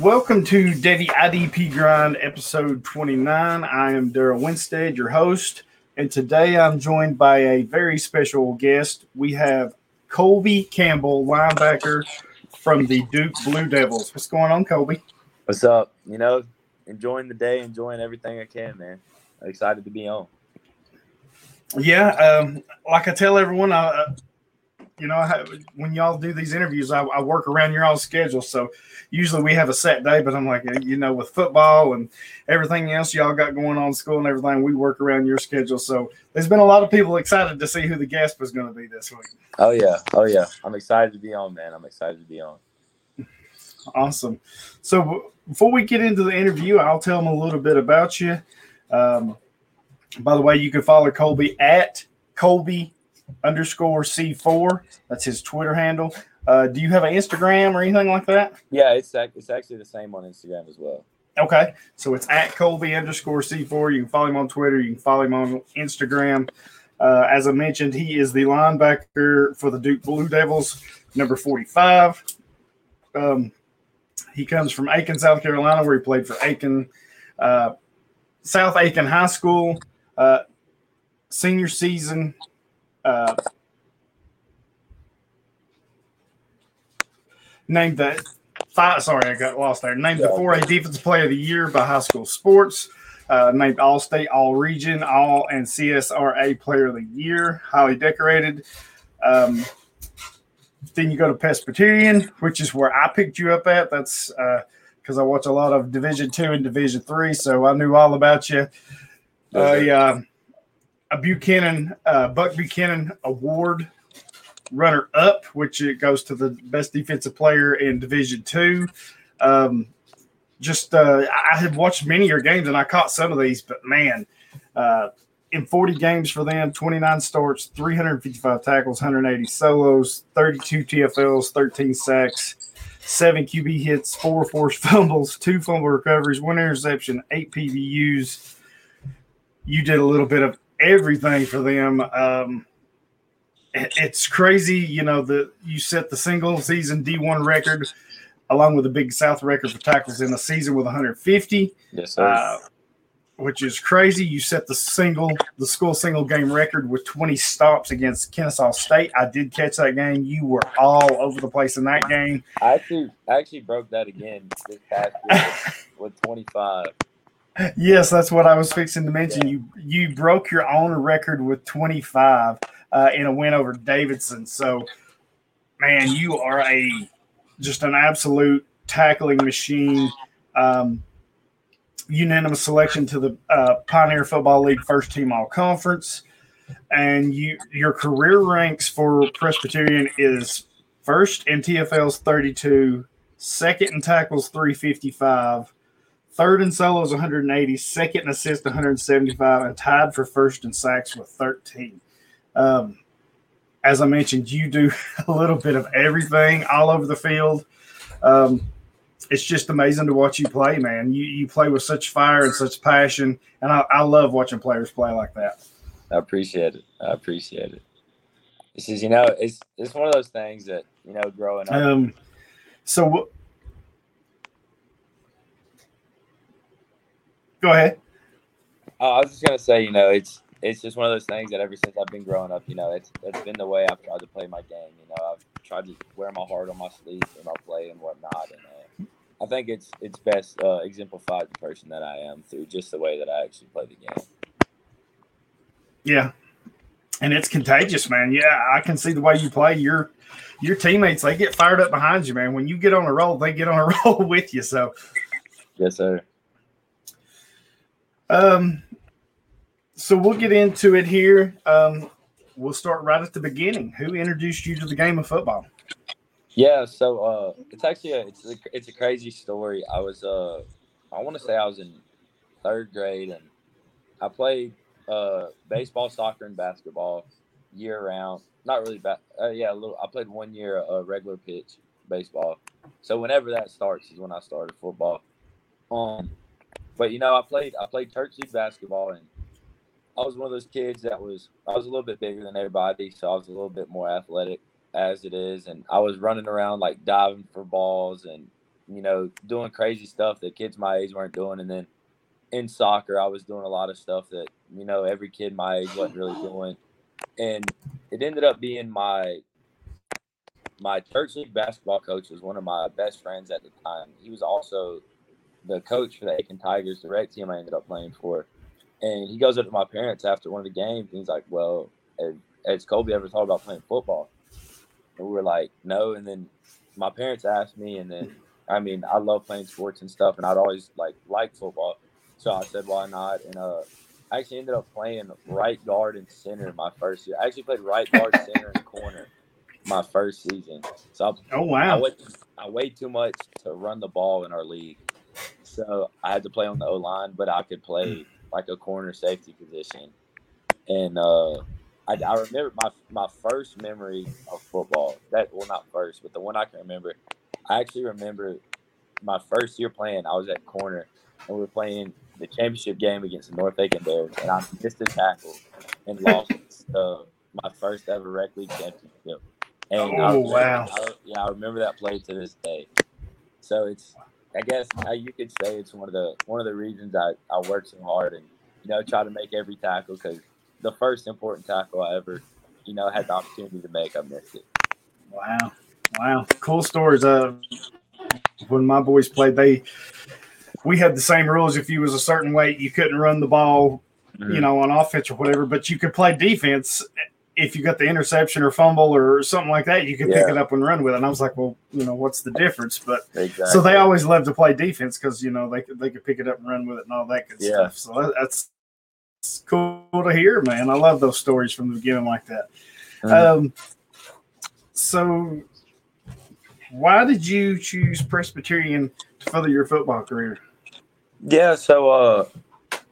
Welcome to Daddy IDP Grind episode 29. I am Daryl Winstead, your host, and today I'm joined by a very special guest. We have Colby Campbell, linebacker from the Duke Blue Devils. What's going on, Colby? What's up? You know, enjoying the day, enjoying everything I can, man. Excited to be on. Yeah, um, like I tell everyone, I, you know, I, when y'all do these interviews, I, I work around your all schedule. So usually we have a set day, but I'm like, you know, with football and everything else y'all got going on school and everything, we work around your schedule. So there's been a lot of people excited to see who the guest was going to be this week. Oh yeah, oh yeah, I'm excited to be on, man. I'm excited to be on. Awesome. So before we get into the interview, I'll tell them a little bit about you. Um, by the way, you can follow Colby at Colby underscore C4. That's his Twitter handle. Uh, do you have an Instagram or anything like that? Yeah, it's it's actually the same on Instagram as well. Okay, so it's at Colby underscore C4. You can follow him on Twitter. You can follow him on Instagram. Uh, as I mentioned, he is the linebacker for the Duke Blue Devils, number 45. Um, he comes from Aiken, South Carolina, where he played for Aiken, uh, South Aiken High School. Uh, senior season, uh, named the five. Sorry, I got lost there. Named the 4A Defensive Player of the Year by High School Sports. Uh, named All State, All Region, All and CSRA Player of the Year. Highly decorated. Um, then you go to Presbyterian, which is where I picked you up at. That's because uh, I watch a lot of Division Two and Division Three, so I knew all about you. Uh, yeah, a Buchanan uh, Buck Buchanan Award runner up, which it goes to the best defensive player in Division Two. Um, just uh, I have watched many of your games and I caught some of these, but man, uh, in 40 games for them, 29 starts, 355 tackles, 180 solos, 32 TFLs, 13 sacks, seven QB hits, four forced fumbles, two fumble recoveries, one interception, eight PBUs. You did a little bit of everything for them. Um, it's crazy, you know, that you set the single season D1 record along with a big South record for tackles in a season with 150. Yes, sir. Uh, which is crazy. You set the single, the school single game record with 20 stops against Kennesaw State. I did catch that game. You were all over the place in that game. I actually, I actually broke that again this past year with 25. Yes, that's what I was fixing to mention. You you broke your own record with 25 uh, in a win over Davidson. So, man, you are a just an absolute tackling machine. Um, unanimous selection to the uh, Pioneer Football League first team all conference. And you your career ranks for Presbyterian is first in TFL's 32, second in tackles 355, third in solos 180, second in assists 175, and tied for first in sacks with 13. Um, as I mentioned, you do a little bit of everything all over the field. Um, it's just amazing to watch you play, man. You you play with such fire and such passion, and I, I love watching players play like that. I appreciate it. I appreciate it. This is, you know, it's it's one of those things that you know, growing up. Um, so go ahead. Oh, I was just gonna say, you know, it's it's just one of those things that ever since I've been growing up, you know, it's it's been the way I've tried to play my game. You know, I've tried to wear my heart on my sleeve in my play and whatnot, and uh, I think it's it's best uh, exemplified the person that I am through just the way that I actually play the game. Yeah, and it's contagious, man. Yeah, I can see the way you play. Your your teammates they get fired up behind you, man. When you get on a roll, they get on a roll with you. So, yes, sir. Um, so we'll get into it here. Um, we'll start right at the beginning. Who introduced you to the game of football? Yeah, so uh, it's actually a, it's a, it's a crazy story. I was uh, I want to say I was in third grade and I played uh, baseball, soccer, and basketball year round. Not really bad. Uh, yeah, a little. I played one year uh, regular pitch baseball. So whenever that starts is when I started football. Um, but you know, I played I played church league basketball and I was one of those kids that was I was a little bit bigger than everybody, so I was a little bit more athletic as it is, and I was running around like diving for balls and you know, doing crazy stuff that kids my age weren't doing. And then in soccer, I was doing a lot of stuff that, you know, every kid my age wasn't really doing. And it ended up being my my church league basketball coach was one of my best friends at the time. He was also the coach for the Aiken Tigers, the rec team I ended up playing for. And he goes up to my parents after one of the games and he's like, Well, has Colby ever thought about playing football? And we were like, No. And then my parents asked me, and then I mean, I love playing sports and stuff, and I'd always like like football. So I said, Why not? And uh I actually ended up playing right guard and center my first year. I actually played right guard, center, and corner my first season. So I, oh wow, I, weighed, I weighed too much to run the ball in our league, so I had to play on the O line, but I could play like a corner safety position. And uh, I, I remember my my first memory of football. That well, not first, but the one I can remember. I actually remember my first year playing. I was at corner, and we were playing the championship game against the North Aiken Bears, and I missed a tackle and lost uh, my first ever rec league championship. And oh I wow! I, yeah, I remember that play to this day. So it's, I guess you could say it's one of the one of the reasons I I work so hard and you know try to make every tackle because the first important tackle I ever you know had the opportunity to make I missed it. Wow, wow, cool stories. Uh, when my boys played, they we had the same rules. If you was a certain weight, you couldn't run the ball, mm-hmm. you know, on offense or whatever, but you could play defense if you got the interception or fumble or something like that, you could yeah. pick it up and run with it. And I was like, well, you know, what's the difference? But exactly. so they always love to play defense because you know they could they could pick it up and run with it and all that good yeah. stuff. So that's, cool to hear, man. I love those stories from the beginning like that. Mm-hmm. Um, so why did you choose Presbyterian to further your football career? Yeah, so uh,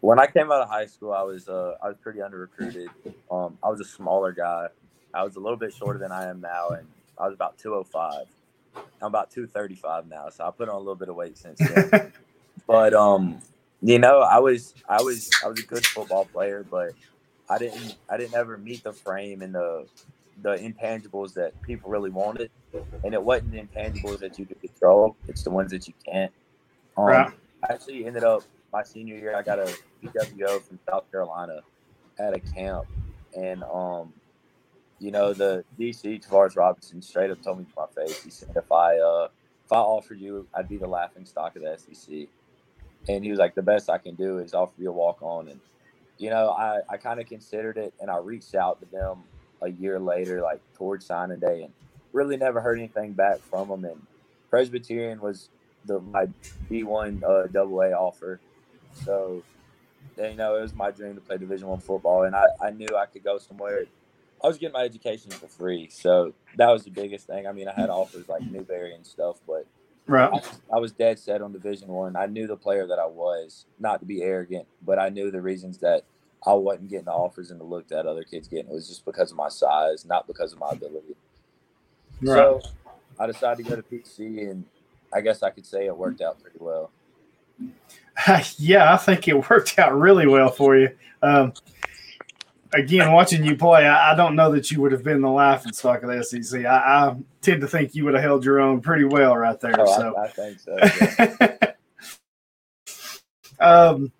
when I came out of high school, I was uh, I was pretty under recruited. Um, I was a smaller guy. I was a little bit shorter than I am now, and I was about 205. I'm about 235 now, so I put on a little bit of weight since then. but um, you know, I was I was I was a good football player, but I didn't I didn't ever meet the frame and the the intangibles that people really wanted, and it wasn't the intangibles that you could control; it's the ones that you can't. Um, right. I actually ended up my senior year, I got a PWO from South Carolina at a camp, and um, you know, the DC Travaris Robinson straight up told me to my face. He said, "If I uh, if I offered you, I'd be the laughing stock of the SEC." And he was like, "The best I can do is offer you a walk on." And you know, I I kind of considered it, and I reached out to them a year later, like towards signing day, and really never heard anything back from them. And Presbyterian was the my B one uh, double A offer, so, you know, it was my dream to play Division One football, and I, I knew I could go somewhere. I was getting my education for free, so that was the biggest thing. I mean, I had offers like Newberry and stuff, but right. I, I was dead set on Division One. I. I knew the player that I was, not to be arrogant, but I knew the reasons that I wasn't getting the offers and the look that other kids getting. It was just because of my size, not because of my ability. Right. So I decided to go to PC, and I guess I could say it worked out pretty well. yeah, I think it worked out really well for you. Um, again, watching you play, I, I, don't know that you would have been the laughing stock of the SEC. I, I, tend to think you would have held your own pretty well right there. Oh, so. I, I think so. Yeah. um,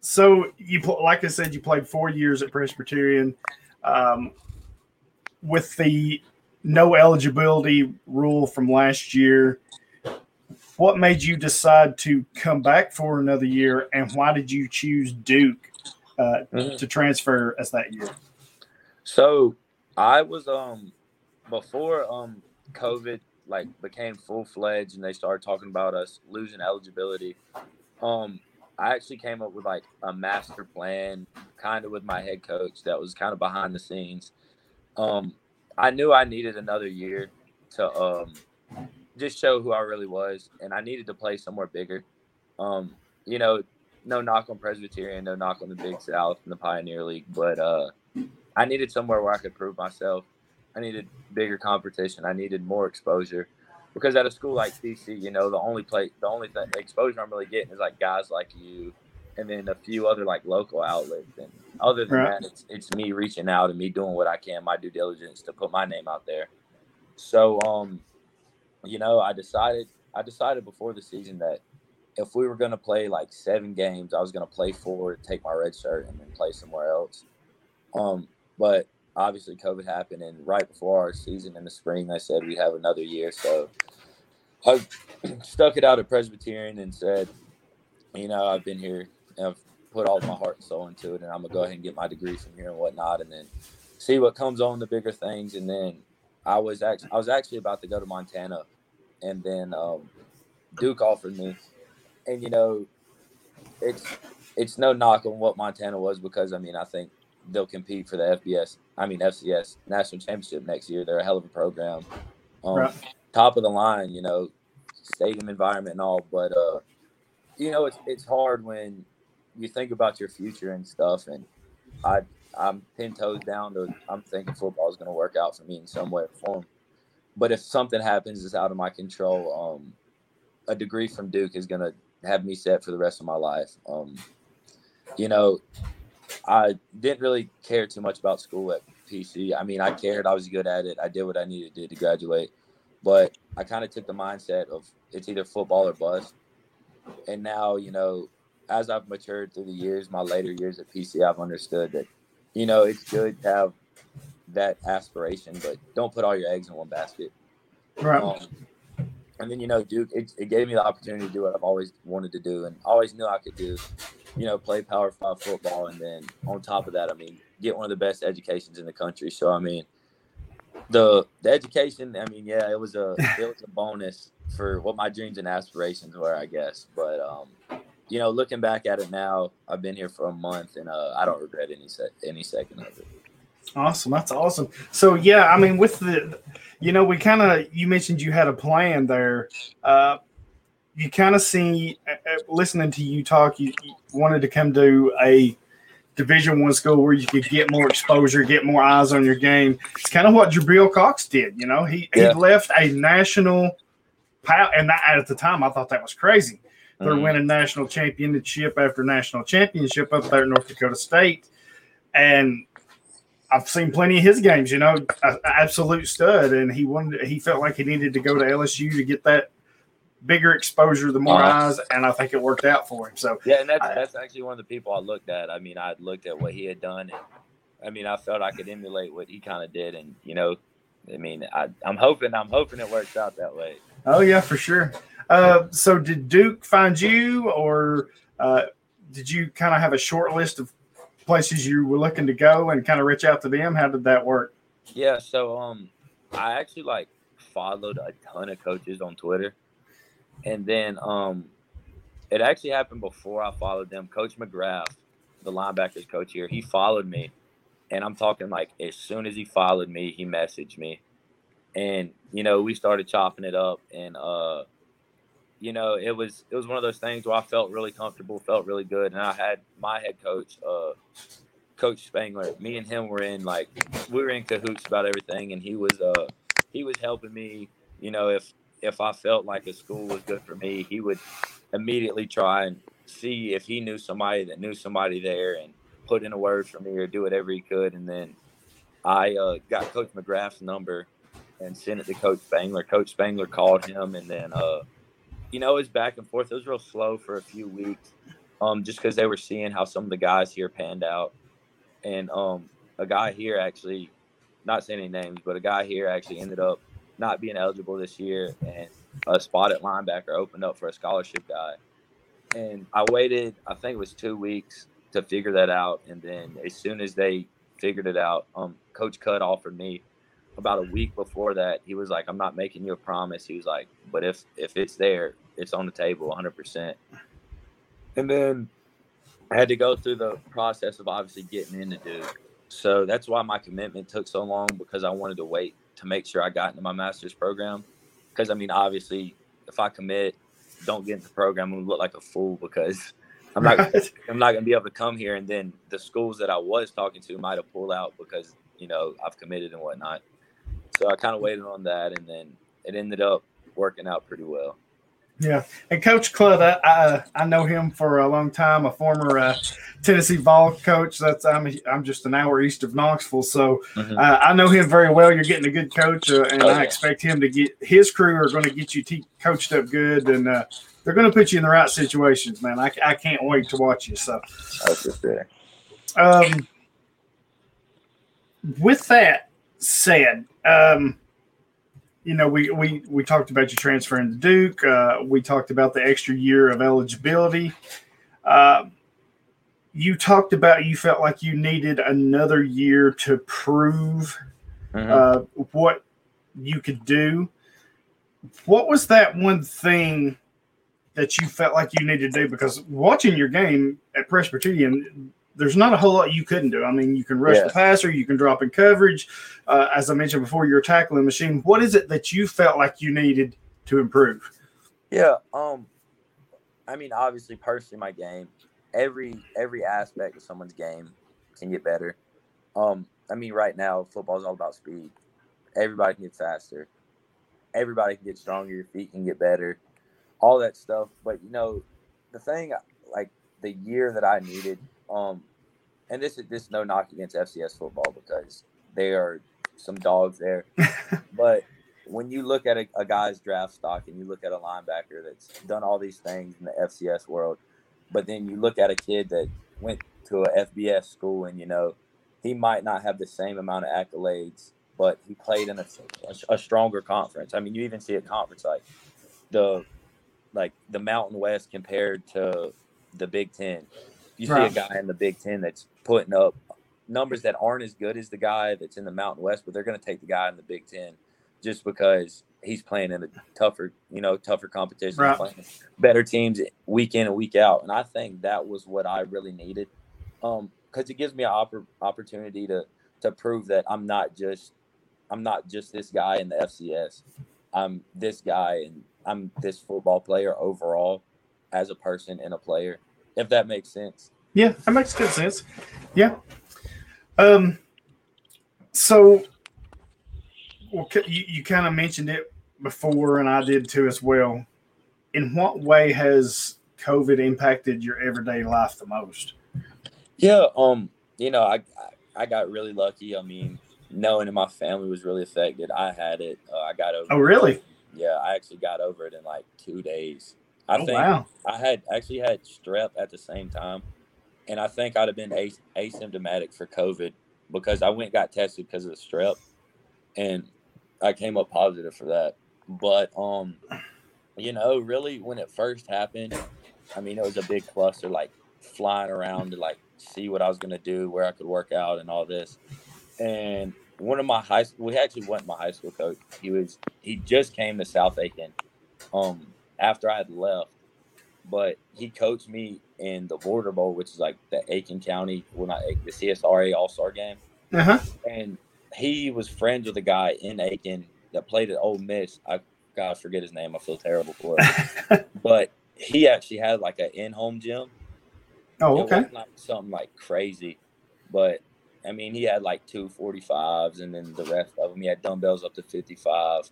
so you like I said, you played four years at Presbyterian. Um, with the no eligibility rule from last year, what made you decide to come back for another year, and why did you choose Duke uh, mm-hmm. to transfer as that year? So I was um before um COVID like became full fledged and they started talking about us losing eligibility. Um, I actually came up with like a master plan, kind of with my head coach that was kind of behind the scenes. Um, I knew I needed another year to um just show who I really was, and I needed to play somewhere bigger. Um, you know, no knock on Presbyterian, no knock on the Big South and the Pioneer League, but uh, I needed somewhere where I could prove myself. I needed bigger competition. I needed more exposure because at a school like PC, you know, the only play, the only thing, the exposure I'm really getting is like guys like you, and then a few other like local outlets. And other than right. that, it's it's me reaching out and me doing what I can, my due diligence to put my name out there. So, um, you know, I decided I decided before the season that if we were going to play like seven games, I was going to play four, take my red shirt, and then play somewhere else. Um, but obviously, COVID happened, and right before our season in the spring, they said we have another year. So I stuck it out at Presbyterian and said, you know, I've been here, I've put all my heart and soul into it, and I'm gonna go ahead and get my degree from here and whatnot, and then see what comes on the bigger things. And then I was actually I was actually about to go to Montana, and then um, Duke offered me, and you know, it's it's no knock on what Montana was because I mean I think they'll compete for the FBS I mean FCS national championship next year. They're a hell of a program, um, right. top of the line, you know, stadium environment and all. But uh, you know, it's it's hard when you think about your future and stuff. And I I'm ten toes down to I'm thinking football is going to work out for me in some way or form. But if something happens that's out of my control, um, a degree from Duke is to have me set for the rest of my life. Um, you know, I didn't really care too much about school at PC. I mean, I cared. I was good at it. I did what I needed to do to graduate. But I kind of took the mindset of it's either football or bust. And now, you know, as I've matured through the years, my later years at PC, I've understood that, you know, it's good to have that aspiration, but don't put all your eggs in one basket. Right. Um, and then, you know, Duke, it, it gave me the opportunity to do what I've always wanted to do and always knew I could do, you know, play Power Five football. And then on top of that, I mean, get one of the best educations in the country. So, I mean, the the education, I mean, yeah, it was a it was a bonus for what my dreams and aspirations were, I guess. But um, you know, looking back at it now, I've been here for a month, and uh, I don't regret any se- any second of it. Awesome, that's awesome. So yeah, I mean, with the, you know, we kind of you mentioned you had a plan there. Uh, you kind of see, uh, uh, listening to you talk, you, you wanted to come to a Division One school where you could get more exposure, get more eyes on your game. It's kind of what Jabril Cox did. You know, he yeah. he left a national, power, and that, at the time I thought that was crazy. They're mm-hmm. winning national championship after national championship up there at North Dakota State, and I've seen plenty of his games. You know, a, absolute stud, and he wanted he felt like he needed to go to LSU to get that bigger exposure, the more uh-huh. eyes, and I think it worked out for him. So yeah, and that's I, that's actually one of the people I looked at. I mean, I looked at what he had done, and I mean, I felt I could emulate what he kind of did, and you know, I mean, I, I'm hoping I'm hoping it works out that way. Oh yeah, for sure. Uh, so did Duke find you, or uh, did you kind of have a short list of places you were looking to go and kind of reach out to them? How did that work? Yeah, so um, I actually like followed a ton of coaches on Twitter and then um, it actually happened before I followed them. Coach McGrath, the linebackers coach here, he followed me, and I'm talking like as soon as he followed me, he messaged me, and you know we started chopping it up, and uh, you know it was it was one of those things where I felt really comfortable, felt really good, and I had my head coach, uh, Coach Spangler. Me and him were in like we were in cahoots about everything, and he was uh he was helping me. You know if if I felt like a school was good for me, he would immediately try and see if he knew somebody that knew somebody there and put in a word for me or do whatever he could. And then I uh, got Coach McGrath's number and sent it to Coach Spangler. Coach Spangler called him, and then uh, you know it was back and forth. It was real slow for a few weeks, um, just because they were seeing how some of the guys here panned out. And um, a guy here actually, not saying any names, but a guy here actually ended up not being eligible this year, and a spot at linebacker opened up for a scholarship guy. And I waited, I think it was two weeks to figure that out. And then as soon as they figured it out, um, Coach Cut offered me about a week before that. He was like, "I'm not making you a promise." He was like, "But if if it's there, it's on the table, 100." percent And then I had to go through the process of obviously getting into Duke. So that's why my commitment took so long because I wanted to wait to make sure I got into my master's program. Because I mean, obviously, if I commit, don't get into the program, I'm gonna look like a fool because I'm not right. I'm not gonna be able to come here. And then the schools that I was talking to might have pulled out because you know I've committed and whatnot. So I kind of waited on that, and then it ended up working out pretty well. Yeah, and Coach Cut, I, I, I know him for a long time. A former uh, Tennessee Vol coach. That's I'm I'm just an hour east of Knoxville, so mm-hmm. uh, I know him very well. You're getting a good coach, uh, and oh, yeah. I expect him to get his crew are going to get you te- coached up good, and uh, they're going to put you in the right situations, man. I, I can't wait to watch you. So, um, with that said, um, you know, we we we talked about you transferring to Duke. Uh, we talked about the extra year of eligibility. Uh, you talked about you felt like you needed another year to prove mm-hmm. uh, what you could do. What was that one thing that you felt like you needed to do? Because watching your game at Presbyterian, there's not a whole lot you couldn't do. I mean, you can rush the passer, you can drop in coverage. Uh, as I mentioned before, you're a tackling machine. What is it that you felt like you needed to improve? Yeah, um, I mean, obviously, personally, my game, every every aspect of someone's game can get better. Um, I mean, right now, football is all about speed. Everybody can get faster. Everybody can get stronger. Your feet can get better. All that stuff. But you know, the thing, like the year that I needed um, and this is this no knock against FCS football because they are some dogs there. but when you look at a, a, guy's draft stock and you look at a linebacker that's done all these things in the FCS world, but then you look at a kid that went to a FBS school and you know he might not have the same amount of accolades, but he played in a, a, a stronger conference. I mean, you even see a conference like the like the Mountain West compared to the Big Ten you right. see a guy in the Big Ten that's putting up numbers that aren't as good as the guy that's in the Mountain West, but they're going to take the guy in the Big Ten just because he's playing in a tougher, you know, tougher competition, right. playing better teams week in and week out. And I think that was what I really needed, because um, it gives me an opp- opportunity to to prove that I'm not just I'm not just this guy in the FCS. I'm this guy and I'm this football player overall as a person and a player if that makes sense. Yeah, that makes good sense. Yeah. Um. So, well, you, you kind of mentioned it before, and I did too as well. In what way has COVID impacted your everyday life the most? Yeah. Um. You know, I I got really lucky. I mean, knowing that my family was really affected, I had it. Uh, I got over. Oh, really? It. Yeah, I actually got over it in like two days. I oh, think wow. I had actually had strep at the same time, and I think I'd have been as- asymptomatic for COVID because I went got tested because of the strep, and I came up positive for that. But um, you know, really when it first happened, I mean, it was a big cluster, like flying around to like see what I was gonna do, where I could work out, and all this. And one of my high school, we actually went my high school coach. He was he just came to South Aiken, um, after I had left. But he coached me in the Border Bowl, which is like the Aiken County, well not Aiken, the CSRA All Star game. Uh-huh. And he was friends with a guy in Aiken that played at Ole Miss. I God forget his name. I feel terrible for it. but he actually had like an in-home gym. Oh, okay. Like something like crazy, but I mean, he had like two 45s, and then the rest of them, he had dumbbells up to 55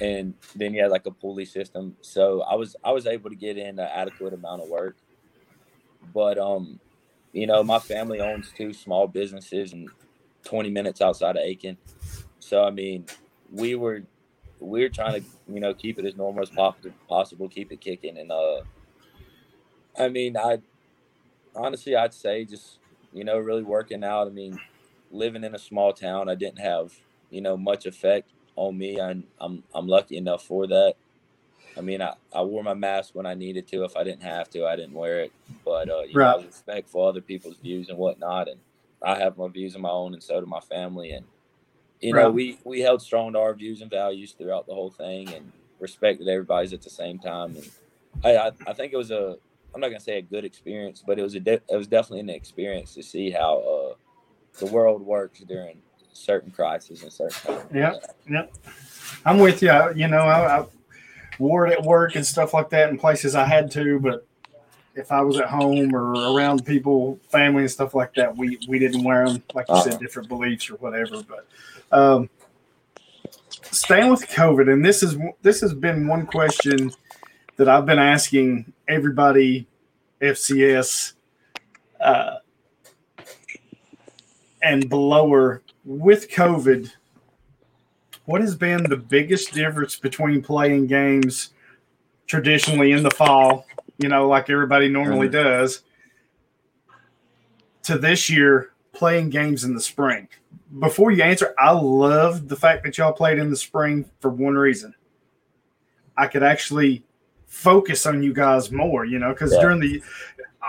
and then you had like a pulley system. So I was I was able to get in an adequate amount of work. But um, you know, my family owns two small businesses and 20 minutes outside of Aiken. So I mean, we were we were trying to you know keep it as normal as possible, keep it kicking, and uh, I mean, I honestly I'd say just you know really working out. I mean, living in a small town, I didn't have you know much effect on me. I, I'm I'm lucky enough for that. I mean, I, I wore my mask when I needed to. If I didn't have to, I didn't wear it. But uh, you right. know, I respectful other people's views and whatnot, and I have my views of my own, and so do my family. And you right. know, we we held strong to our views and values throughout the whole thing, and respected everybody's at the same time. And I I, I think it was a I'm not gonna say a good experience, but it was a de- it was definitely an experience to see how uh, the world works during certain crises and certain. Yeah, yeah, I'm with you. I, you know, I, I wore it at work and stuff like that in places I had to, but if I was at home or around people, family and stuff like that, we we didn't wear them. Like you uh-huh. said, different beliefs or whatever. But um, staying with COVID, and this is this has been one question that I've been asking everybody FCS uh, and belower with COVID. What has been the biggest difference between playing games traditionally in the fall, you know, like everybody normally does, to this year playing games in the spring? Before you answer, I love the fact that y'all played in the spring for one reason. I could actually focus on you guys more, you know, because Yeah. during the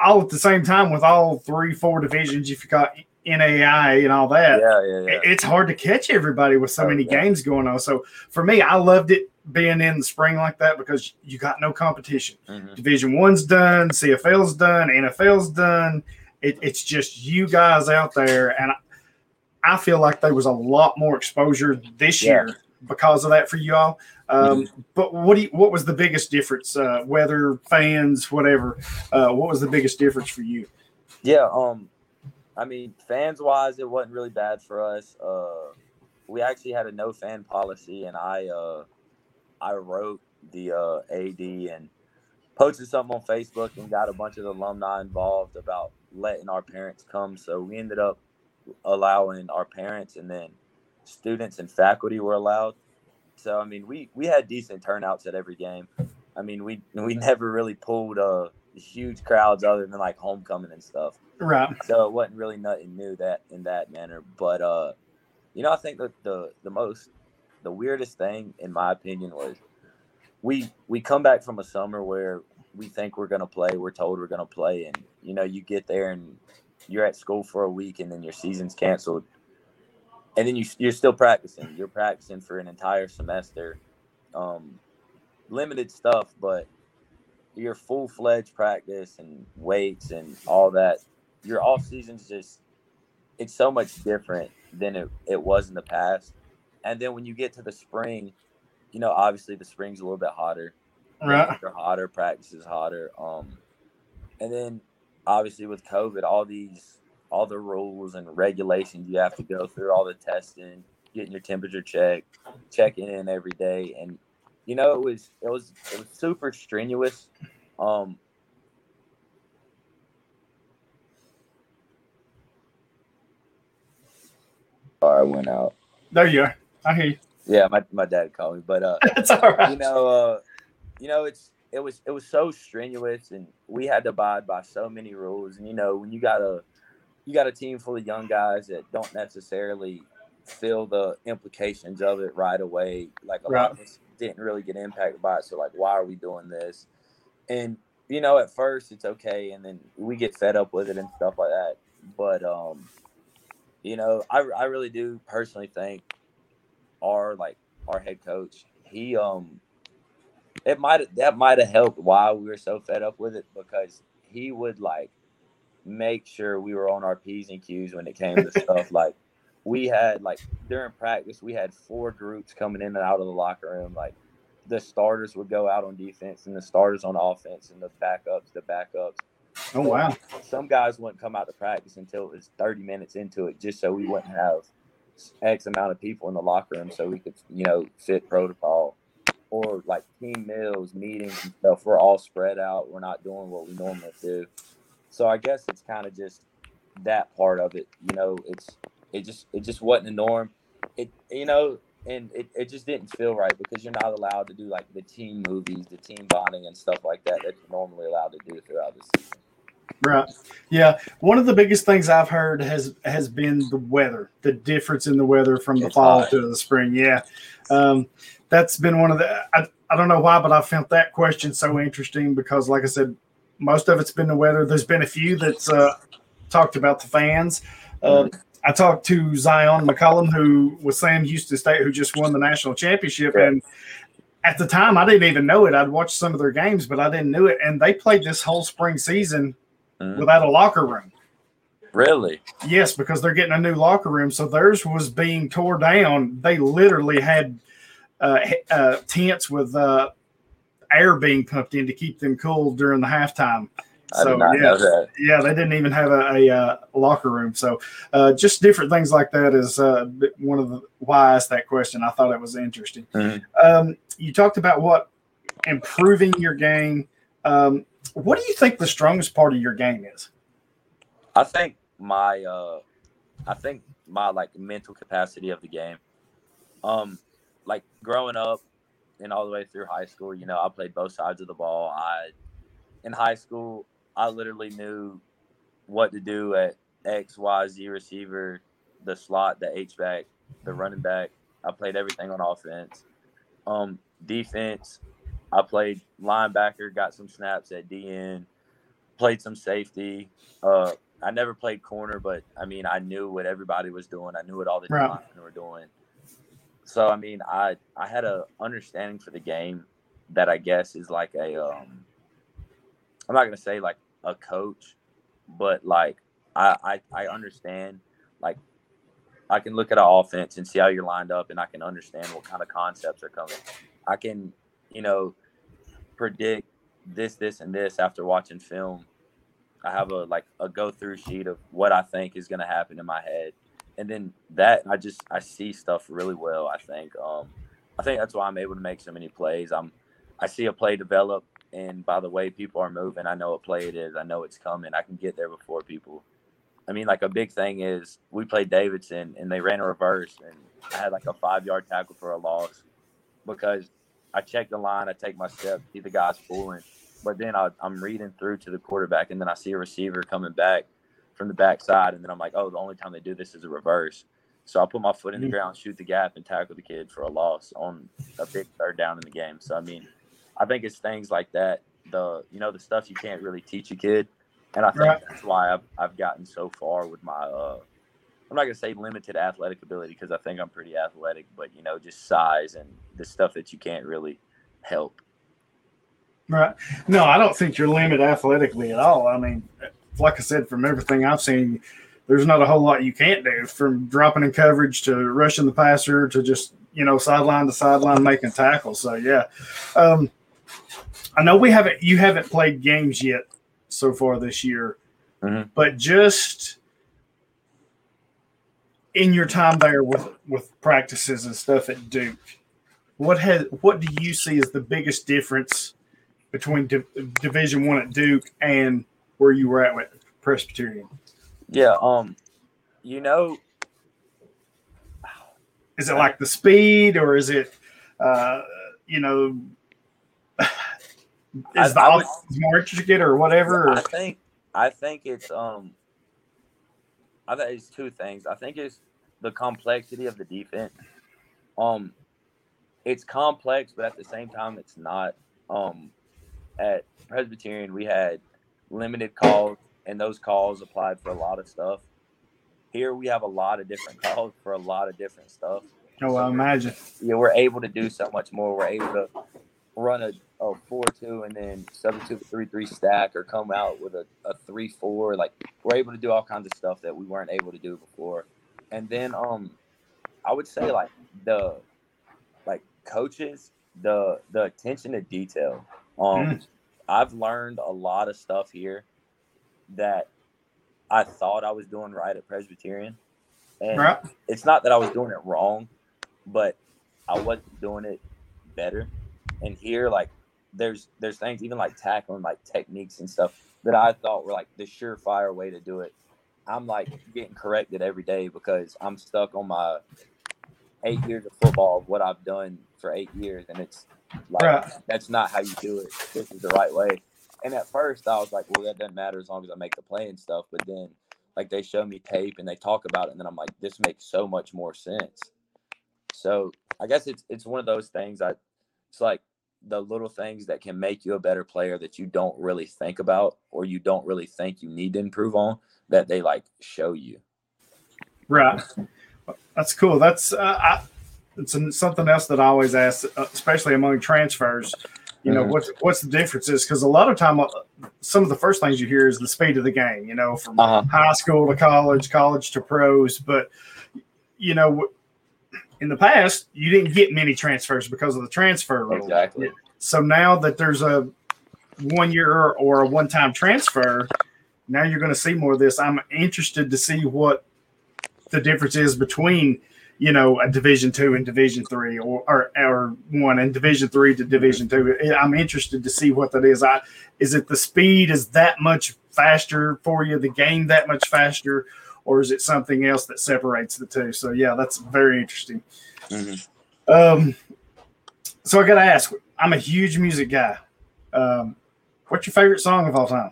all at the same time with all three, four divisions, if you got NAI and all that, Yeah, yeah, yeah. it's hard to catch everybody with so Oh, many yeah. games going on. So for me, I loved it being in the spring like that because you got no competition. Mhm. Division one's done, CFL's done, NFL's done. It, it's just you guys out there, and I, I feel like there was a lot more exposure this Yeah. year because of that for you all. Um, But what do you, what was the biggest difference? Uh, weather, fans, whatever. Uh, what was the biggest difference for you? Yeah, um, I mean, fans wise, it wasn't really bad for us. Uh, we actually had a no fan policy, and I, uh, I wrote the uh, AD and posted something on Facebook and got a bunch of alumni involved about letting our parents come. So we ended up allowing our parents, and then students and faculty were allowed. So I mean, we we had decent turnouts at every game. I mean, we we never really pulled uh huge crowds other than like homecoming and stuff. Right. So it wasn't really nothing new that in that manner. But uh, you know, I think that the the most the weirdest thing in my opinion was we we come back from a summer where we think we're gonna play, we're told we're gonna play, and you know, you get there and you're at school for a week and then your season's canceled. And then you you're still practicing. You're practicing for an entire semester. Um, limited stuff, but your full fledged practice and weights and all that, your off season's just it's so much different than it, it was in the past. And then when you get to the spring, you know, obviously the spring's a little bit hotter. Right. Are hotter, practice is hotter. Um and then obviously with COVID, all these all the rules and regulations you have to go through, all the testing, getting your temperature checked, checking in every day. And you know, it was it was it was super strenuous. Um I went out. There you are. I hear you. Yeah, my, my dad called me, but uh, It's all right. you know, uh, you know, it's it was it was so strenuous, and we had to abide by so many rules. And you know, when you got a you got a team full of young guys that don't necessarily feel the implications of it right away, like a lot of us didn't really get impacted by it. So like, why are we doing this? And you know, at first it's okay, and then we get fed up with it and stuff like that. But um, you know, I I really do personally think our like our head coach, he um it might that might have helped why we were so fed up with it because he would like make sure we were on our P's and Q's when it came to stuff like we had like during practice we had four groups coming in and out of the locker room like the starters would go out on defense and the starters on offense and the backups the backups Oh wow. some guys wouldn't come out to practice until it was 30 minutes into it just so we wouldn't have x amount of people in the locker room so we could you know fit protocol or like team meals meetings and stuff. We're all spread out. We're not doing what we normally do. So i guess it's kind of just that part of it you know it's it just it just wasn't the norm. It you know and it, it just didn't feel right because you're not allowed to do like the team movies the team bonding and stuff like that that you're normally allowed to do throughout the season Right. Yeah. One of the biggest things I've heard has has been the weather, the difference in the weather from the It's fall hot. to the spring. Yeah. Um, that's been one of the I, I don't know why, but I found that question so interesting because like I said, most of it's been the weather. There's been a few that's uh, talked about the fans. Uh, I talked to Zyon McCollum, who was Sam Houston State, who just won the national championship. Yeah. And at the time, I didn't even know it. I'd watched some of their games, but I didn't know it. And they played this whole spring season Mhm. without a locker room. really Yes, because they're getting a new locker room. So theirs was being tore down. They literally had uh, uh, tents with uh, air being pumped in to keep them cool during the halftime. i So did not yeah, know that yeah, they didn't even have a, a uh, locker room. So uh, just different things like that is uh, one of the why I asked that question. I thought it was interesting. Mhm. Um, you talked about what improving your game. Um, what do you think the strongest part of your game is? I think my uh I think my like mental capacity of the game. Um like growing up and all the way through high school, you know, I played both sides of the ball. I in high school, I literally knew what to do at X, Y, Z receiver, the slot, the H back, the running back. I played everything on offense. Um, defense, I played linebacker, got some snaps at DN, played some safety. Uh, I never played corner, but I mean, I knew what everybody was doing. I knew what all the right. linemen were doing. So I mean, I I had a understanding for the game that I guess is like a um, I'm not gonna say like a coach, but like I I, I understand like I can look at an offense and see how you're lined up, and I can understand what kind of concepts are coming. I can, you know, predict this, this, and this after watching film. I have a like a go through sheet of what I think is going to happen in my head, and then that I just I see stuff really well. I think um, I think that's why I'm able to make so many plays. I'm I see a play develop, and by the way people are moving, I know what play it is. I know it's coming. I can get there before people. I mean, like a big thing is we played Davidson and they ran a reverse, and I had like a five yard tackle for a loss because I check the line, I take my step, see the guy's pulling, but then I, am reading through to the quarterback, and then I see a receiver coming back from the backside, and then I'm like, oh, the only time they do this is a reverse. So I put my foot in the mm-hmm. ground, shoot the gap, and tackle the kid for a loss on a big third down in the game. So I mean, I think it's things like that. The you know the stuff you can't really teach a kid and I think right. that's why I've I've gotten so far with my uh, I'm not gonna say limited athletic ability because I think I'm pretty athletic, but you know, just size and the stuff that you can't really help. Right. No, I don't think you're limited athletically at all. I mean, like I said, from everything I've seen, there's not a whole lot you can't do from dropping in coverage to rushing the passer to just, you know, sideline to sideline making tackles. So yeah. Um, I know we haven't you haven't played games yet so far this year. Mm-hmm. But just in your time there with with practices and stuff at Duke, what has what do you see as the biggest difference between D- Division One at Duke and where you were at with Presbyterian? Yeah, um, you know, is it like the speed or is it, uh, you know, is the I would, more intricate or whatever? Or? I think I think it's um I think it's two things. I think it's the complexity of the defense. Um it's complex, but at the same time it's not. Um at Presbyterian we had limited calls and those calls applied for a lot of stuff. Here we have a lot of different calls for a lot of different stuff. Oh, so I imagine. Yeah, we're able to do so much more. We're able to run a a four two and then substitute a three three stack or come out with a, a three four. Like we're able to do all kinds of stuff that we weren't able to do before. And then um I would say like the like coaches, the the attention to detail. Um mm. I've learned a lot of stuff here that I thought I was doing right at Presbyterian. And right. it's not that I was doing it wrong, but I wasn't doing it better. And here, like there's there's things even like tackling like techniques and stuff that I thought were like the surefire way to do it. I'm like getting corrected every day because I'm stuck on my eight years of football what I've done for eight years, and it's like right. that's not how you do it. This is the right way. And at first, I was like, well, that doesn't matter as long as I make the play and stuff. But then, like, they show me tape and they talk about it, and then I'm like, this makes so much more sense. So I guess it's it's one of those things. I it's like the little things that can make you a better player that you don't really think about or you don't really think you need to improve on that they like show you. Right. That's cool. That's uh, I, it's something else that I always ask, uh, especially among transfers. You know, mm-hmm. what's what's the difference is because a lot of time, uh, some of the first things you hear is the speed of the game. You know, from uh-huh. high school to college, college to pros. But you know, in the past, you didn't get many transfers because of the transfer rule. Exactly. So now that there's a one year or a one time transfer, now you're going to see more of this. I'm interested to see what the difference is between you know, a Division two and Division three, or, or or one and Division three to Division two. I'm interested to see what that is. I is it the speed is that much faster for you, the game that much faster, or is it something else that separates the two? So yeah, that's very interesting. Mm-hmm. Um, so I got to ask. I'm a huge music guy. Um, what's your favorite song of all time?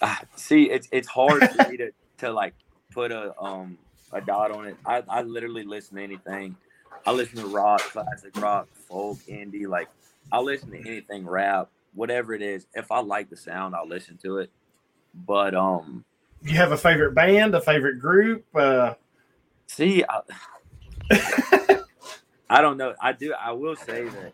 Uh, see, it's it's hard for me to, to like put a um a dot on it. I, I literally listen to anything. I listen to rock, classic rock, folk, indie. Like I listen to anything rap, whatever it is. If I like the sound, I'll listen to it. But um, you have a favorite band, a favorite group? Uh... See, I, I don't know. I do. I will say that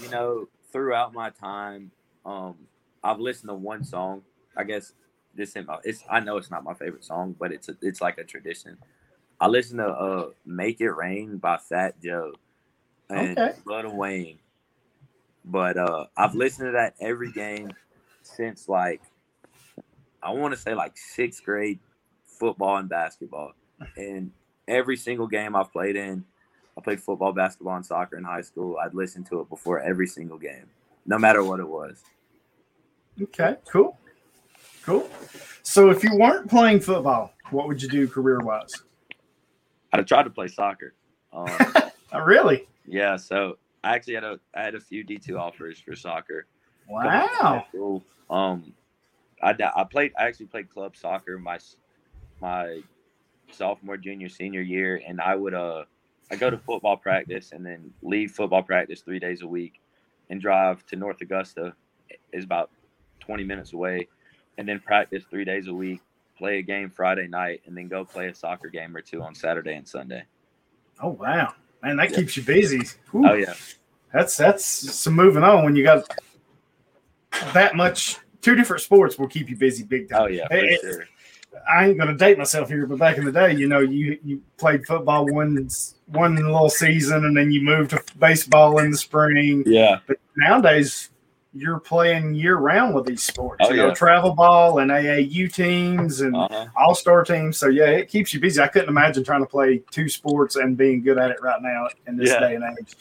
you know throughout my time, um, I've listened to one song. I guess this my, it's. I know it's not my favorite song, but it's a, it's like a tradition. I listen to uh "Make It Rain" by Fat Joe and okay. Lil Wayne. But uh, I've listened to that every game since like I want to say like sixth grade football and basketball, and every single game I've played in, I played football, basketball, and soccer in high school. I'd listen to it before every single game, no matter what it was. Okay, cool, cool. So if you weren't playing football, what would you do career wise? I'd have tried to play soccer. Um, oh, really? Yeah. So I actually had a I had a few D two offers for soccer. Wow. Um, I, I played I actually played club soccer my my sophomore, junior, senior year, and I would uh I go to football practice and then leave football practice three days a week, and drive to North Augusta, is about twenty minutes away, and then practice three days a week, play a game Friday night, and then go play a soccer game or two on Saturday and Sunday. Oh wow, man, that yeah. keeps you busy. Ooh. Oh yeah, that's that's some moving on when you got that much two different sports will keep you busy big time. Oh yeah, for sure. I ain't gonna date myself here, but back in the day, you know, you you played football one one little season, and then you moved to baseball in the spring. Yeah. But nowadays, you're playing year round with these sports. Oh, you know, yeah. travel ball and AAU teams and uh-huh. all star teams. So yeah, it keeps you busy. I couldn't imagine trying to play two sports and being good at it right now in this yeah. day and age.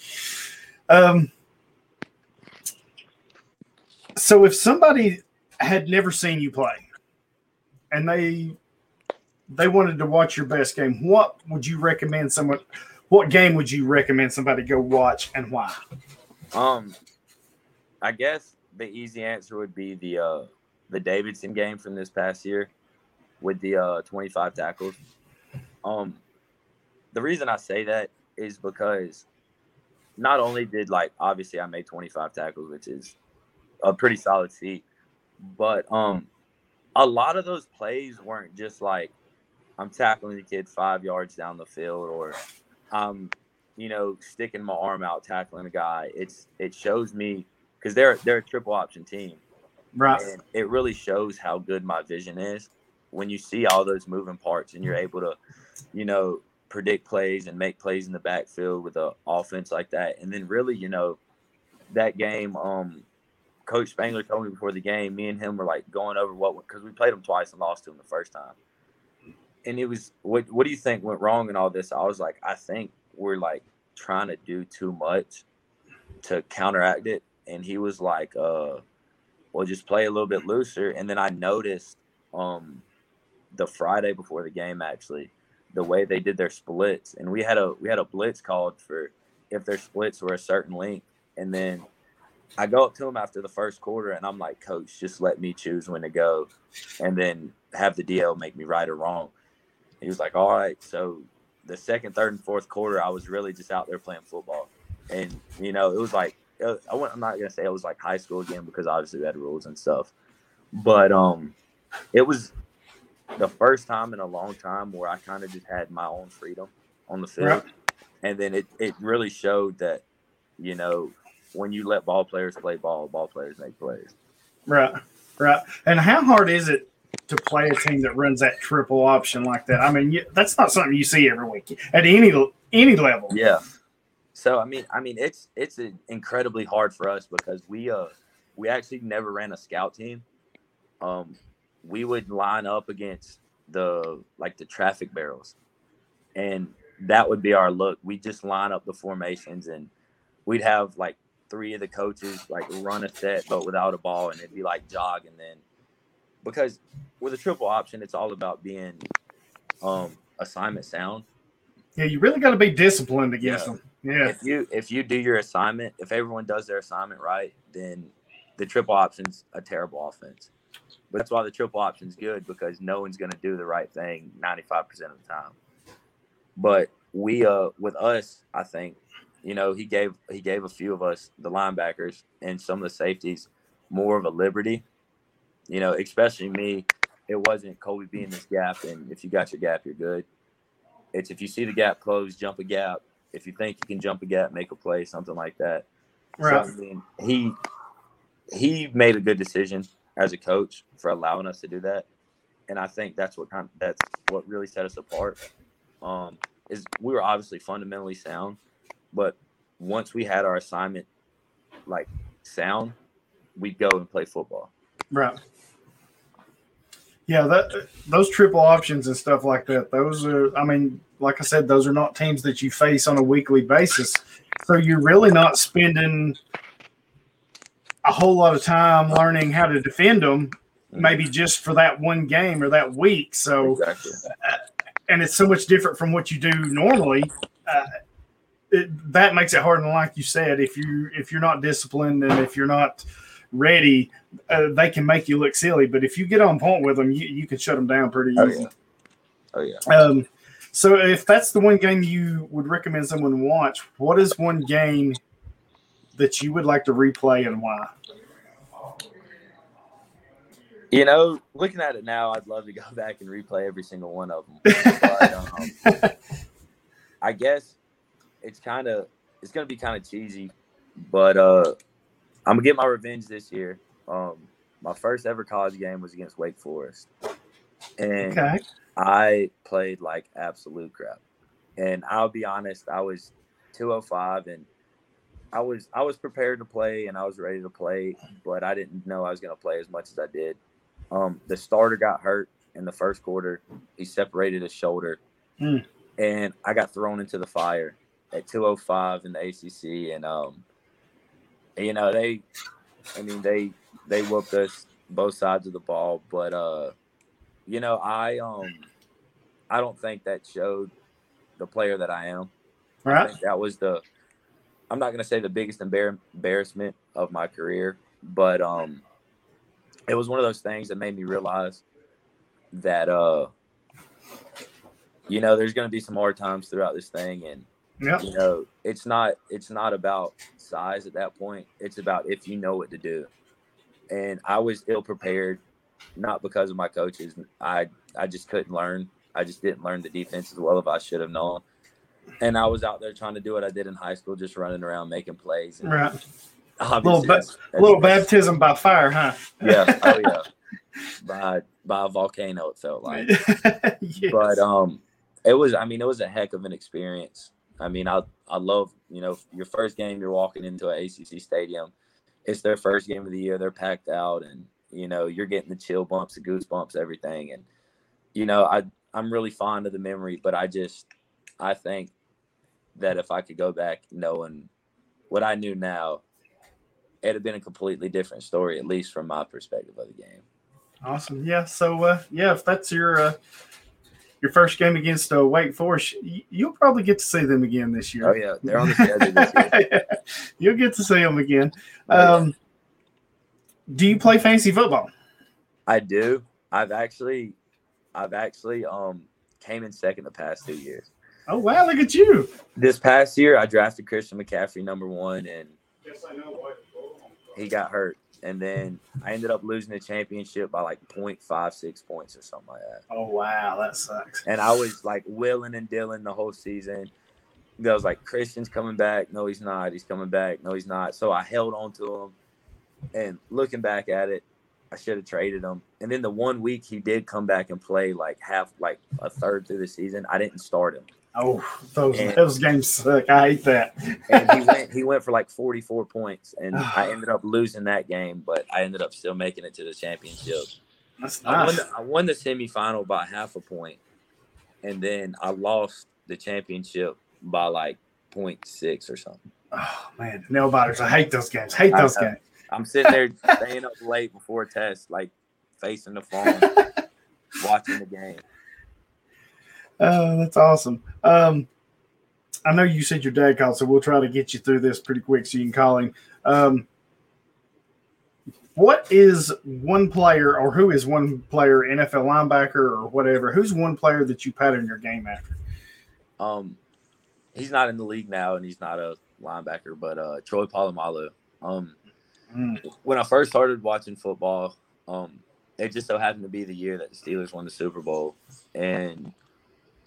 Um. So if somebody had never seen you play and they they wanted to watch your best game, what would you recommend someone what game would you recommend somebody go watch and why? Um I guess the easy answer would be the uh the Davidson game from this past year with the uh 25 tackles. Um the reason I say that is because not only did like obviously I made 25 tackles, which is a pretty solid feat, but um, a lot of those plays weren't just like I'm tackling the kid five yards down the field or I'm, you know, sticking my arm out tackling a guy. It's it shows me because they're they're a triple option team, right? And it really shows how good my vision is when you see all those moving parts and you're able to, you know, predict plays and make plays in the backfield with an offense like that. And then really, you know, that game, um, Coach Spangler told me before the game, me and him were like going over what because we played him twice and lost to him the first time. And it was what what do you think went wrong in all this? I was like, I think we're like trying to do too much to counteract it. And he was like, uh, well, just play a little bit looser. And then I noticed um the Friday before the game actually, the way they did their splits. And we had a we had a blitz called for if their splits were a certain length. And then I go up to him after the first quarter and I'm like, Coach, just let me choose when to go and then have the DL make me right or wrong. He was like, All right. So the second, third, and fourth quarter, I was really just out there playing football. And, you know, it was like, uh, I am not going to say it was like high school again because obviously we had rules and stuff. But um, it was the first time in a long time where I kind of just had my own freedom on the field. Right. And then it, it really showed that, you know, when you let ball players play ball, ball players make plays. Right, right. And how hard is it to play a team that runs that triple option like that? I mean, you, that's not something you see every week at any any level. Yeah. So I mean, I mean, it's it's incredibly hard for us because we uh we actually never ran a scout team. Um, we would line up against the like the traffic barrels, and that would be our look. We just line up the formations and we'd have like three of the coaches like run a set but without a ball and it'd be like jog and then because with a triple option it's all about being um assignment sound. Yeah, you really got to be disciplined against yeah. them. Yeah. If you if you do your assignment, if everyone does their assignment right, then the triple option's a terrible offense. But that's why the triple option's good because no one's going to do the right thing 95% of the time. But we uh with us, I think, you know, he gave he gave a few of us the linebackers and some of the safeties more of a liberty. You know, especially me, it wasn't Colby being this gap and if you got your gap, you're good. It's if you see the gap close, jump a gap. If you think you can jump a gap, make a play, something like that. Right. So, I mean, he he made a good decision as a coach for allowing us to do that, and I think that's what kind of, that's what really set us apart. Um, is we were obviously fundamentally sound, but once we had our assignment like sound, we'd go and play football. Right. Yeah, that those triple options and stuff like that. Those are, I mean, like I said, those are not teams that you face on a weekly basis. So you're really not spending a whole lot of time learning how to defend them, maybe just for that one game or that week. So, exactly. uh, and it's so much different from what you do normally. Uh, it, that makes it hard. And like you said, if you if you're not disciplined and if you're not ready, uh, they can make you look silly. But if you get on point with them, you, you can shut them down pretty oh, easy. Oh yeah. Oh yeah. Um, so if that's the one game you would recommend someone watch, what is one game that you would like to replay and why? You know, looking at it now, I'd love to go back and replay every single one of them. But, um, I guess it's kind of it's gonna be kind of cheesy, but uh, I'm gonna get my revenge this year. Um, my first ever college game was against Wake Forest, and okay. I played like absolute crap. And I'll be honest, I was 205 and I was I was prepared to play and I was ready to play, but I didn't know I was going to play as much as I did. Um, the starter got hurt in the first quarter. He separated his shoulder, mm. and I got thrown into the fire at 205 in the ACC. And um, you know they, I mean they they whooped us both sides of the ball, but uh, you know I um I don't think that showed the player that I am. Right. I that was the I'm not gonna say the biggest embar- embarrassment of my career, but um, it was one of those things that made me realize that uh, you know, there's gonna be some hard times throughout this thing, and yep. you know, it's not it's not about size at that point. It's about if you know what to do. And I was ill prepared, not because of my coaches. I I just couldn't learn. I just didn't learn the defense as well as I should have known and I was out there trying to do what I did in high school, just running around making plays. And right. A little, ba- little baptism by fire, huh? yeah. Oh yeah. by by a volcano, it felt like. yes. But um, it was. I mean, it was a heck of an experience. I mean, I I love you know your first game. You're walking into an ACC stadium. It's their first game of the year. They're packed out, and you know you're getting the chill bumps, the goosebumps, everything. And you know, I I'm really fond of the memory, but I just I think that if I could go back knowing what I knew now, it'd have been a completely different story, at least from my perspective of the game. Awesome. Yeah. So, uh, yeah, if that's your uh, your first game against uh, Wake Forest, you'll probably get to see them again this year. Oh yeah, they're on the schedule this year. You'll get to see them again. Um, do you play fantasy football? I do. I've actually, I've actually um came in second the past two years. Oh wow! Look at you. This past year, I drafted Christian McCaffrey number one, and yes, I know. He got hurt, and then I ended up losing the championship by like 0.56 points or something like that. Oh wow, that sucks. And I was like willing and dealing the whole season. I was like, Christian's coming back. No, he's not. He's coming back. No, he's not. So I held on to him. And looking back at it, I should have traded him. And then the one week he did come back and play like half, like a third through the season, I didn't start him. Oh, those and, those games suck. I hate that. and he went he went for like 44 points, and I ended up losing that game, but I ended up still making it to the championship. That's nice. I won the, I won the semifinal by half a point, and then I lost the championship by like 0.6 or something. Oh man, nail biters! I hate those games. Hate those games. I'm sitting there staying up late before a test, like facing the phone, watching the game. Oh, that's awesome. Um, I know you said your dad called, so we'll try to get you through this pretty quick so you can call him. Um, what is one player, or who is one player, NFL linebacker or whatever? Who's one player that you pattern your game after? Um, he's not in the league now, and he's not a linebacker, but uh, Troy Polamalu. Um, mm. when I first started watching football, um, it just so happened to be the year that the Steelers won the Super Bowl, and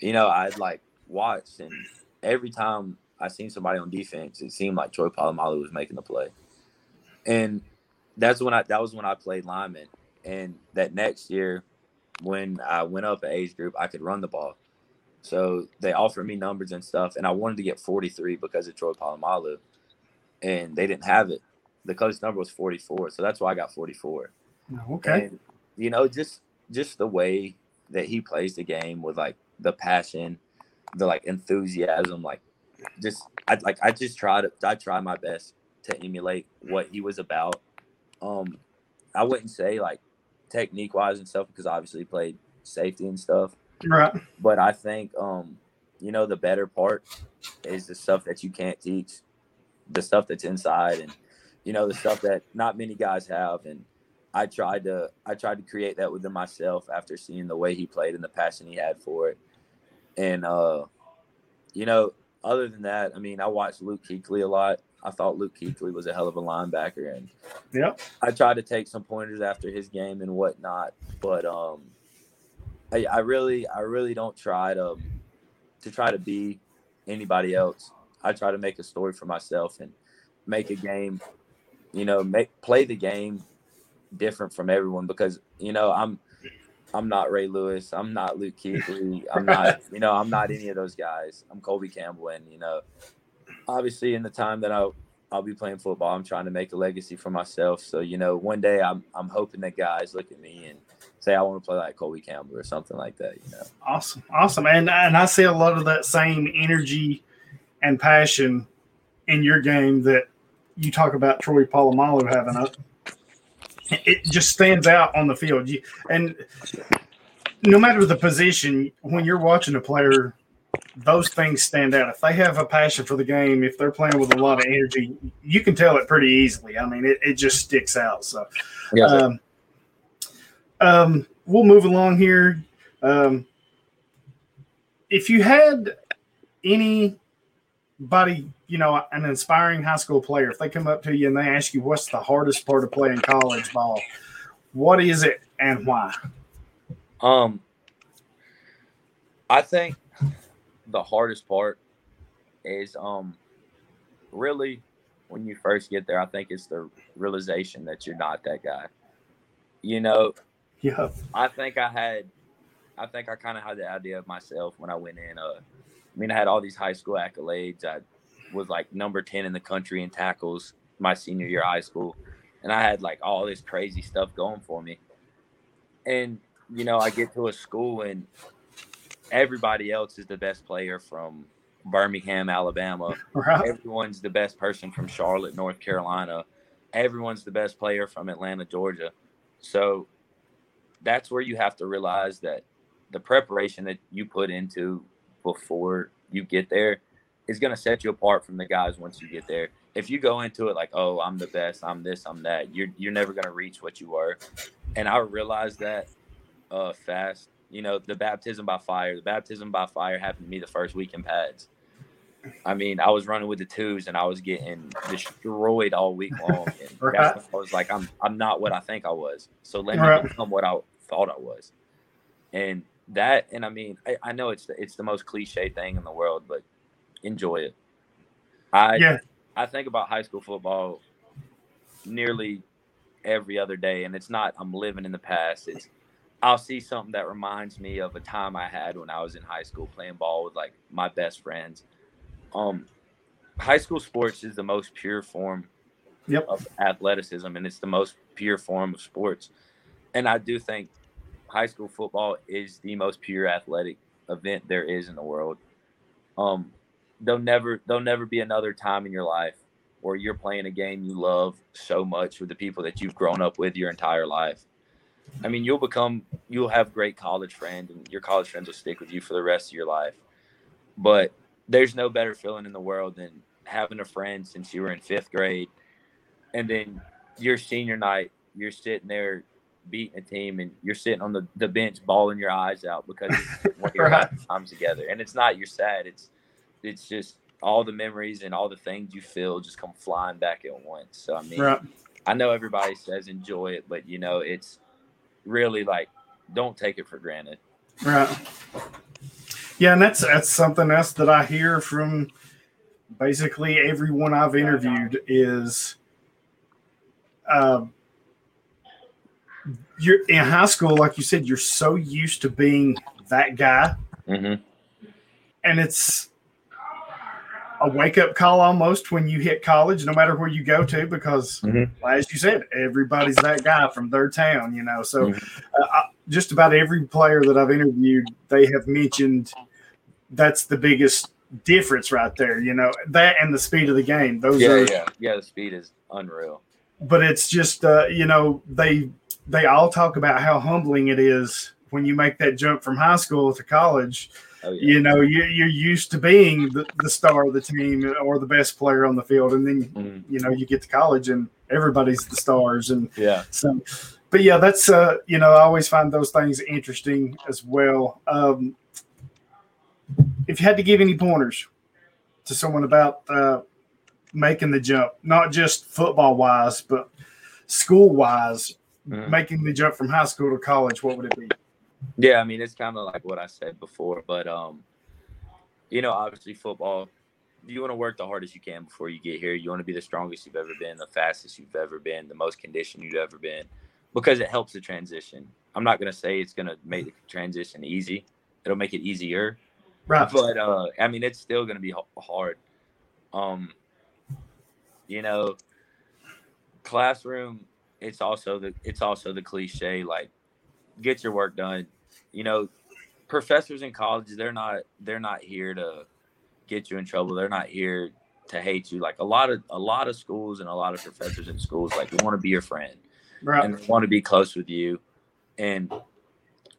you know I'd like watched, and every time I seen somebody on defense, it seemed like Troy Polamalu was making the play, and that's when I that was when I played lineman, and that next year when I went up at age group, I could run the ball. So they offered me numbers and stuff, and I wanted to get 43 because of Troy Polamalu, and they didn't have it. The coach number was 44, so that's why I got 44. Okay. And, you know, just just the way that he plays the game with like the passion, the like enthusiasm, like just I like I just try to I try my best to emulate what he was about. Um, I wouldn't say like technique wise and stuff because obviously he played safety and stuff. Right. But I think um, you know, the better part is the stuff that you can't teach, the stuff that's inside and you know, the stuff that not many guys have and I tried to I tried to create that within myself after seeing the way he played and the passion he had for it. And uh you know, other than that, I mean, I watched Luke Kuechly a lot. I thought Luke Kuechly was a hell of a linebacker, and yeah, I tried to take some pointers after his game and whatnot. But um, I, I really, I really don't try to to try to be anybody else. I try to make a story for myself and make a game, you know, make play the game different from everyone because you know I'm I'm not Ray Lewis, I'm not Luke Kuechly, I'm not you know I'm not any of those guys. I'm Colby Campbell, and you know, obviously in the time that I I'll be playing football, I'm trying to make a legacy for myself. So you know, one day I'm I'm hoping that guys look at me and say I want to play like Colby Campbell or something like that. You know. Awesome, awesome, and and I see a lot of that same energy and passion in your game that you talk about Troy Polamalu having. A, it just stands out on the field, and no matter the position, when you're watching a player those things stand out. If they have a passion for the game, if they're playing with a lot of energy, you can tell it pretty easily. I mean, it, it just sticks out. So, yeah, um, um, we'll move along here. Um, if you had anybody, you know, an inspiring high school player, if they come up to you and they ask you what's the hardest part of playing college ball, what is it and why? Um, I think the hardest part is um really when you first get there, I think it's the realization that you're not that guy. You know, yeah. I think I had, I think I kind of had the idea of myself when I went in. Uh, I mean, I had all these high school accolades. I was like number ten in the country in tackles my senior year of high school, and I had like all this crazy stuff going for me. And you know, I get to a school and everybody else is the best player from Birmingham, Alabama. Right. Everyone's the best person from Charlotte, North Carolina. Everyone's the best player from Atlanta, Georgia. So that's where you have to realize that the preparation that you put into before you get there is going to set you apart from the guys once you get there. If you go into it like, "Oh, I'm the best, I'm this, I'm that," you're you're never going to reach what you were. And I realized that uh, fast you know, the baptism by fire. The baptism by fire happened to me the first week in pads. I mean, I was running with the twos and I was getting destroyed all week long. And right. I was like, I'm I'm not what I think I was. So let me right. become what I thought I was. And that, and I mean, I, I know it's the, it's the most cliche thing in the world, but enjoy it. I yeah. I think about high school football nearly every other day, and it's not I'm living in the past. It's I'll see something that reminds me of a time I had when I was in high school playing ball with like my best friends. Um, high school sports is the most pure form yep. of athleticism, and it's the most pure form of sports. And I do think high school football is the most pure athletic event there is in the world. Um, there'll never there'll never be another time in your life where you're playing a game you love so much with the people that you've grown up with your entire life. I mean, you'll become you'll have great college friends, and your college friends will stick with you for the rest of your life. But there's no better feeling in the world than having a friend since you were in fifth grade, and then your senior night, you're sitting there beating a team, and you're sitting on the, the bench bawling your eyes out because you're right. times together. And it's not you're sad; it's it's just all the memories and all the things you feel just come flying back at once. So I mean, right. I know everybody says enjoy it, but you know, it's really like don't take it for granted. Right. Yeah, and that's that's something else that I hear from basically everyone I've interviewed is uh, you're in high school, like you said, you're so used to being that guy, mm-hmm. and it's a wake up call almost when you hit college, no matter where you go to, because mm-hmm. as you said, everybody's that guy from their town, you know. So, mm-hmm. uh, just about every player that I've interviewed, they have mentioned that's the biggest difference right there, you know, that and the speed of the game. Those yeah, are, yeah, yeah. The speed is unreal. But it's just, uh, you know, they they all talk about how humbling it is when you make that jump from high school to college Oh, yeah. You know, you, you're used to being the, the star of the team or the best player on the field, and then mm. you know you get to college and everybody's the stars, and yeah. So, but yeah, that's uh, you know, I always find those things interesting as well. Um, if you had to give any pointers to someone about uh, making the jump, not just football wise, but school wise, mm. making the jump from high school to college, what would it be? Yeah, I mean it's kind of like what I said before, but um, you know, obviously football, you want to work the hardest you can before you get here. You want to be the strongest you've ever been, the fastest you've ever been, the most conditioned you've ever been, because it helps the transition. I'm not gonna say it's gonna make the transition easy. It'll make it easier, right? But uh, I mean, it's still gonna be hard. Um, you know, classroom. It's also the it's also the cliche like get your work done. You know, professors in colleges they're not they're not here to get you in trouble. They're not here to hate you. Like a lot of a lot of schools and a lot of professors in schools like they want to be your friend right. and want to be close with you. And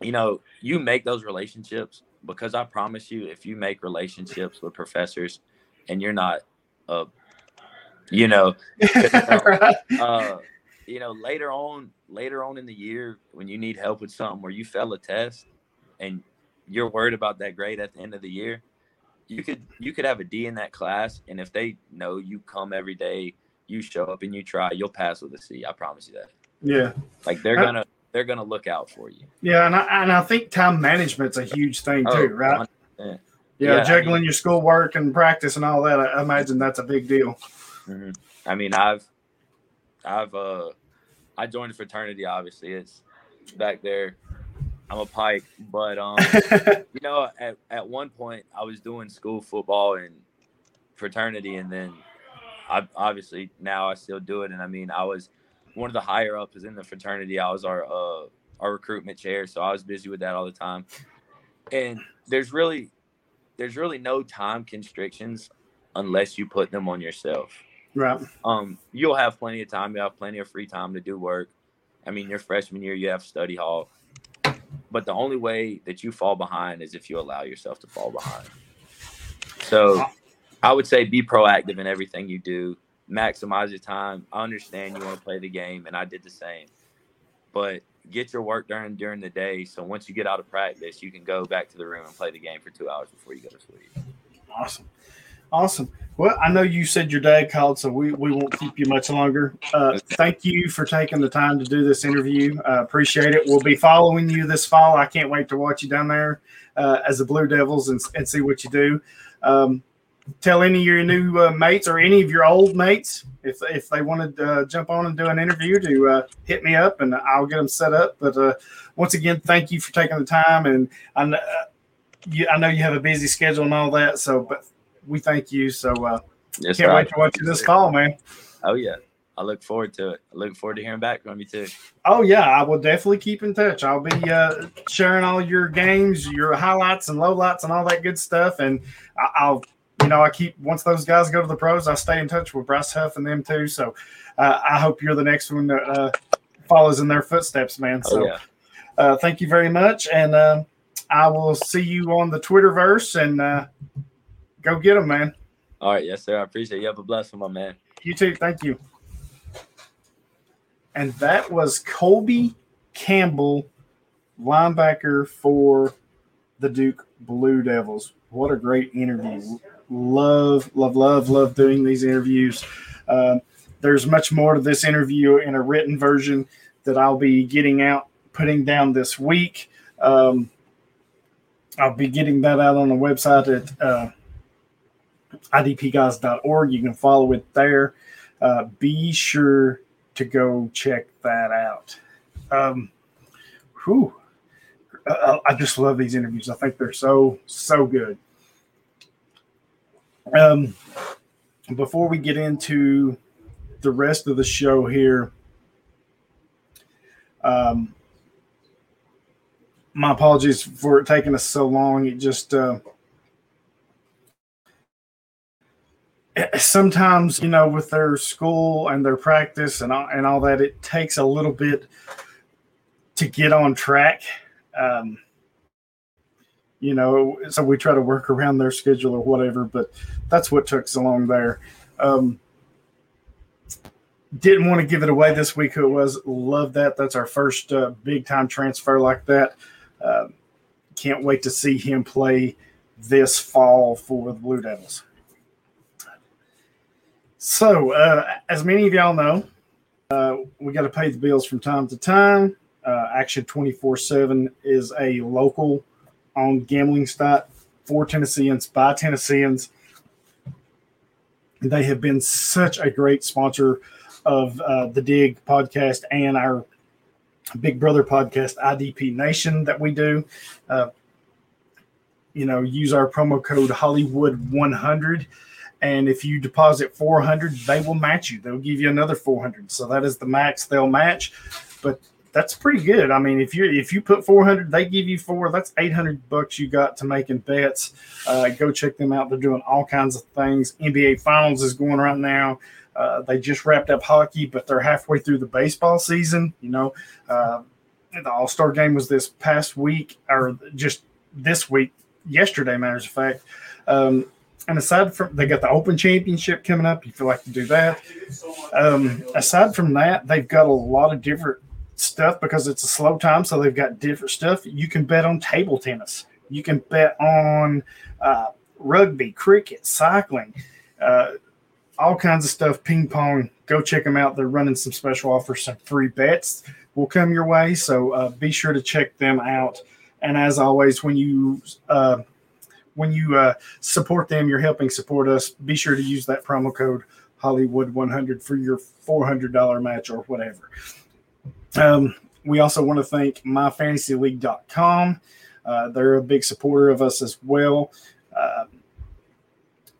you know, you make those relationships because I promise you, if you make relationships with professors and you're not, a, you know, uh, you know, later on, later on in the year, when you need help with something where you fail a test and you're worried about that grade at the end of the year, you could you could have a D in that class, and if they know you come every day, you show up and you try, you'll pass with a C. I promise you that. Yeah, like they're gonna they're gonna look out for you. Yeah, and I and I think time management's a huge thing too, oh, right? Yeah, yeah, juggling I mean, your schoolwork and practice and all that. I imagine that's a big deal. Mm-hmm. I mean, I've I've uh I joined a fraternity. Obviously, it's back there. I'm a Pike, but um, you know, at at one point I was doing school football and fraternity, and then I obviously now I still do it. And I mean, I was one of the higher ups in the fraternity. I was our uh our recruitment chair, so I was busy with that all the time. And there's really there's really no time constrictions unless you put them on yourself. Right. Um, you'll have plenty of time. You have plenty of free time to do work. I mean, your freshman year, you have study hall. But the only way that you fall behind is if you allow yourself to fall behind. So I would say be proactive in everything you do. Maximize your time. I understand you want to play the game, and I did the same. But get your work done during the day. So once you get out of practice, you can go back to the room and play the game for two hours before you go to sleep. Awesome. Awesome. Well, I know you said your dad called, so we, we won't keep you much longer. Uh, thank you for taking the time to do this interview. Uh, appreciate it. We'll be following you this fall. I can't wait to watch you down there uh, as the Blue Devils and, and see what you do. Um, tell any of your new uh, mates or any of your old mates if, if they want to uh, jump on and do an interview to uh, hit me up and I'll get them set up. But once again, thank you for taking the time. And I, you, I know you have a busy schedule and all that. So, but we thank you. So uh, yes, can't wait to watch you this fall, man. Oh yeah, I look forward to it. I look forward to hearing back from you too. Oh yeah, I will definitely keep in touch. I'll be uh, sharing all your games, your highlights and lowlights, and all that good stuff. And I- will you know, I keep once those guys go to the pros, I stay in touch with Bryce Huff and them too. So uh, I hope you're the next one that uh, follows in their footsteps, man. Oh, so yeah. uh, thank you very much, and uh, I will see you on the Twitterverse and uh, go get them, man. All right, yes, sir. I appreciate it. you. Have a blessing, my man. You too. Thank you. And that was Colby Campbell, linebacker for the Duke Blue Devils. What a great interview. Love, love, love, love doing these interviews. Uh, there's much more to this interview in a written version that I'll be getting out, putting down this week. Um, I'll be getting that out on the website at uh, idpguys.org. You can follow it there. Uh, be sure to go check that out. Um, whew. Uh, I just love these interviews. I think they're so, so good. Um, before we get into the rest of the show here, um, my apologies for it taking us so long. It just, uh, sometimes you know with their school and their practice and all, and all that it takes a little bit to get on track. Um, you know so we try to work around their schedule or whatever but that's what took so long there. Um, didn't want to give it away this week who it was. Love that. That's our first uh, big time transfer like that. Uh, can't wait to see him play this fall for the blue devils so, uh, as many of y'all know, uh, we got to pay the bills from time to time. Uh, Action 24 7 is a local on gambling site for Tennesseans by Tennesseans. They have been such a great sponsor of uh, the Dig podcast and our Big Brother podcast, IDP Nation, that we do. Uh, you know, use our promo code Hollywood 100 and if you deposit 400 they will match you. They'll give you another 400 so that is the max they'll match. But that's pretty good. I mean if you if you put 400 they give you four that's 800 bucks you got to making bets. Uh, go check them out. They're doing all kinds of things. Nba finals is going right now. Uh, they just wrapped up hockey but they're halfway through the baseball season you know. Uh, the all-star game was this past week or just this week yesterday matters of fact. Um, and aside from they got the Open Championship coming up, if you like to do that. Um, aside from that, they've got a lot of different stuff because it's a slow time, so they've got different stuff. You can bet on table tennis. You can bet on uh, rugby, cricket, cycling, uh, all kinds of stuff. Ping pong. Go check them out. They're running some special offers, some free bets will come your way. So uh, be sure to check them out. And as always, when you uh, when you uh, support them, you're helping support us. Be sure to use that promo code Hollywood 100 for your $400 match or whatever. Um, we also want to thank myfantasyleague.com. Uh, they're a big supporter of us as well. Uh,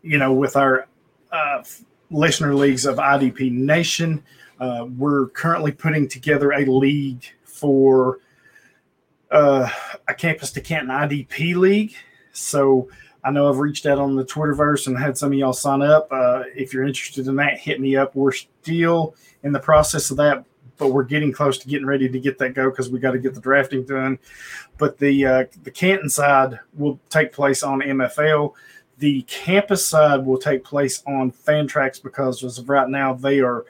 you know, with our uh, listener leagues of IDP Nation, uh, we're currently putting together a league for uh, a campus to Canton IDP league. So I know I've reached out on the Twitterverse and had some of y'all sign up. Uh, if you're interested in that, hit me up. We're still in the process of that, but we're getting close to getting ready to get that go because we got to get the drafting done. But the uh, the Canton side will take place on MFL. The campus side will take place on Fantrax because as of right now they are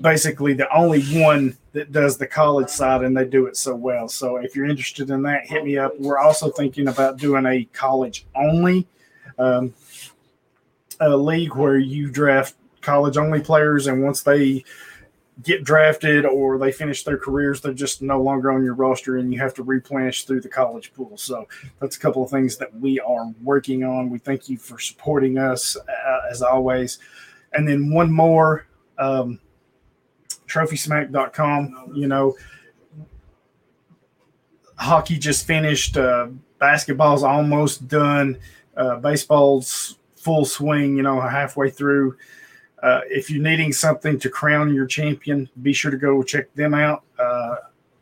basically the only one that does the college side and they do it so well. So if you're interested in that, hit me up. We're also thinking about doing a college only um, a league where you draft college only players and once they get drafted or they finish their careers, they're just no longer on your roster and you have to replenish through the college pool. So that's a couple of things that we are working on. We thank you for supporting us uh, as always. And then one more, um, trophysmack.com. You know, hockey just finished. Uh, basketball's almost done. Uh, baseball's full swing. You know, halfway through. Uh, if you're needing something to crown your champion, be sure to go check them out. Uh,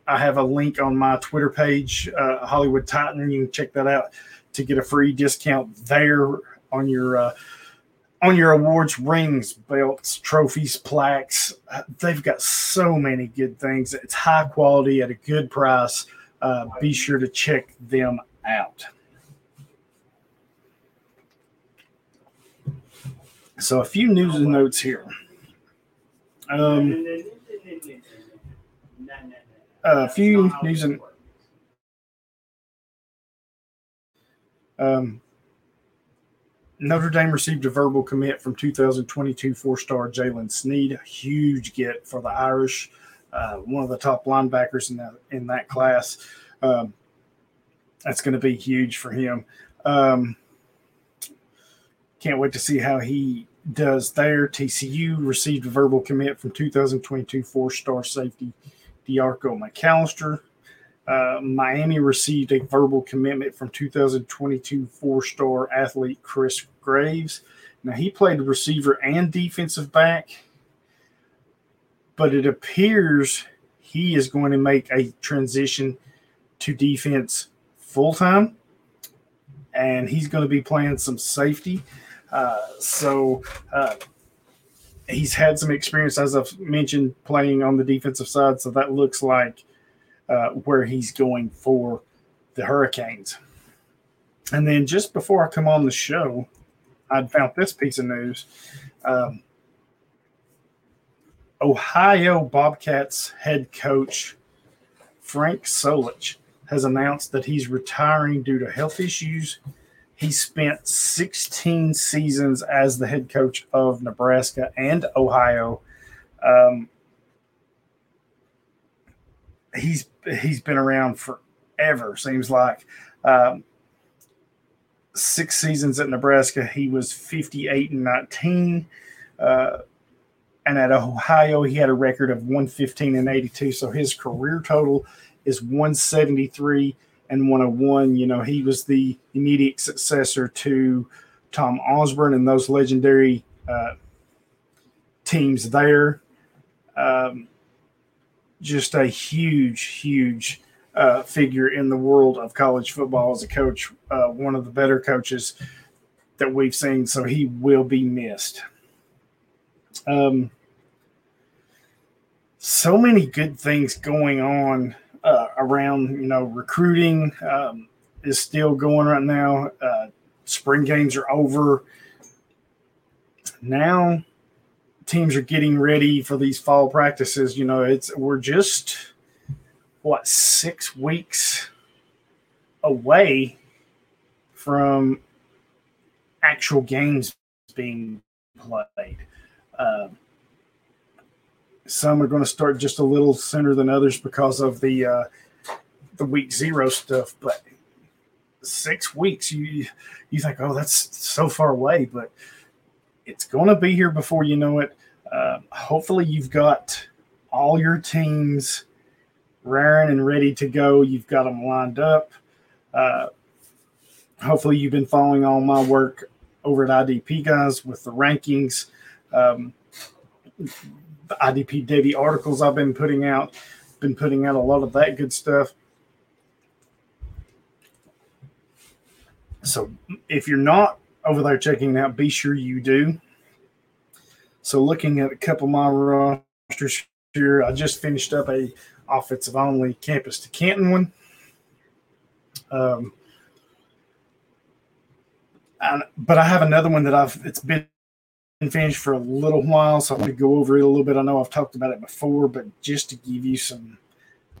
I have a link on my Twitter page, uh, Hollywood Titan. You can check that out to get a free discount there on your uh, on your awards, rings, belts, trophies, plaques. They've got so many good things. It's high quality at a good price. Uh, be sure to check them out. So, a few news and notes here. Um, a few news and um, Notre Dame received a verbal commit from 2022 four-star Jaylen Sneed, a huge get for the Irish, uh, one of the top linebackers in that in that class. Um, that's going to be huge for him. Um, can't wait to see how he does there. TCU received a verbal commit from 2022 four-star safety D'Arco McAllister. Uh, Miami received a verbal commitment from 2022 four-star athlete Chris Graves. Now he played receiver and defensive back, but it appears he is going to make a transition to defense full time, and he's going to be playing some safety. Uh, so uh, he's had some experience, as I've mentioned, playing on the defensive side. So that looks like uh, where he's going for the Hurricanes. And then just before I come on the show, I'd found this piece of news. Um, Ohio Bobcats head coach Frank Solich has announced that he's retiring due to health issues he spent 16 seasons as the head coach of Nebraska and Ohio. Um, he's he's been around forever. Seems like um, six seasons at Nebraska. He was 58 and 19. Uh, and at Ohio, he had a record of 115 and 82. So his career total is 173 and 101. You know, he was the immediate successor to Tom Osborne and those legendary uh, teams there. Um, just a huge, huge uh, figure in the world of college football as a coach, uh, one of the better coaches that we've seen. So he will be missed. Um, so many good things going on uh, around you know recruiting um, is still going right now. Uh, spring games are over. Now teams are getting ready for these fall practices. You know, it's we're just what six weeks away from actual games being played. Uh, some are going to start just a little sooner than others because of the uh, the week zero stuff. But six weeks, you you think, oh, that's so far away, but it's going to be here before you know it. Uh, hopefully, you've got all your teams raring and ready to go. You've got them lined up. Uh, hopefully, you've been following all my work over at IDP guys with the rankings. Um, the IDP Davy articles I've been putting out, been putting out a lot of that good stuff. So if you're not over there checking it out, be sure you do. So looking at a couple of my rosters here, I just finished up a offensive only campus to Canton one. Um, and, but I have another one that I've it's been finished for a little while, so I'm going to go over it a little bit. I know I've talked about it before, but just to give you some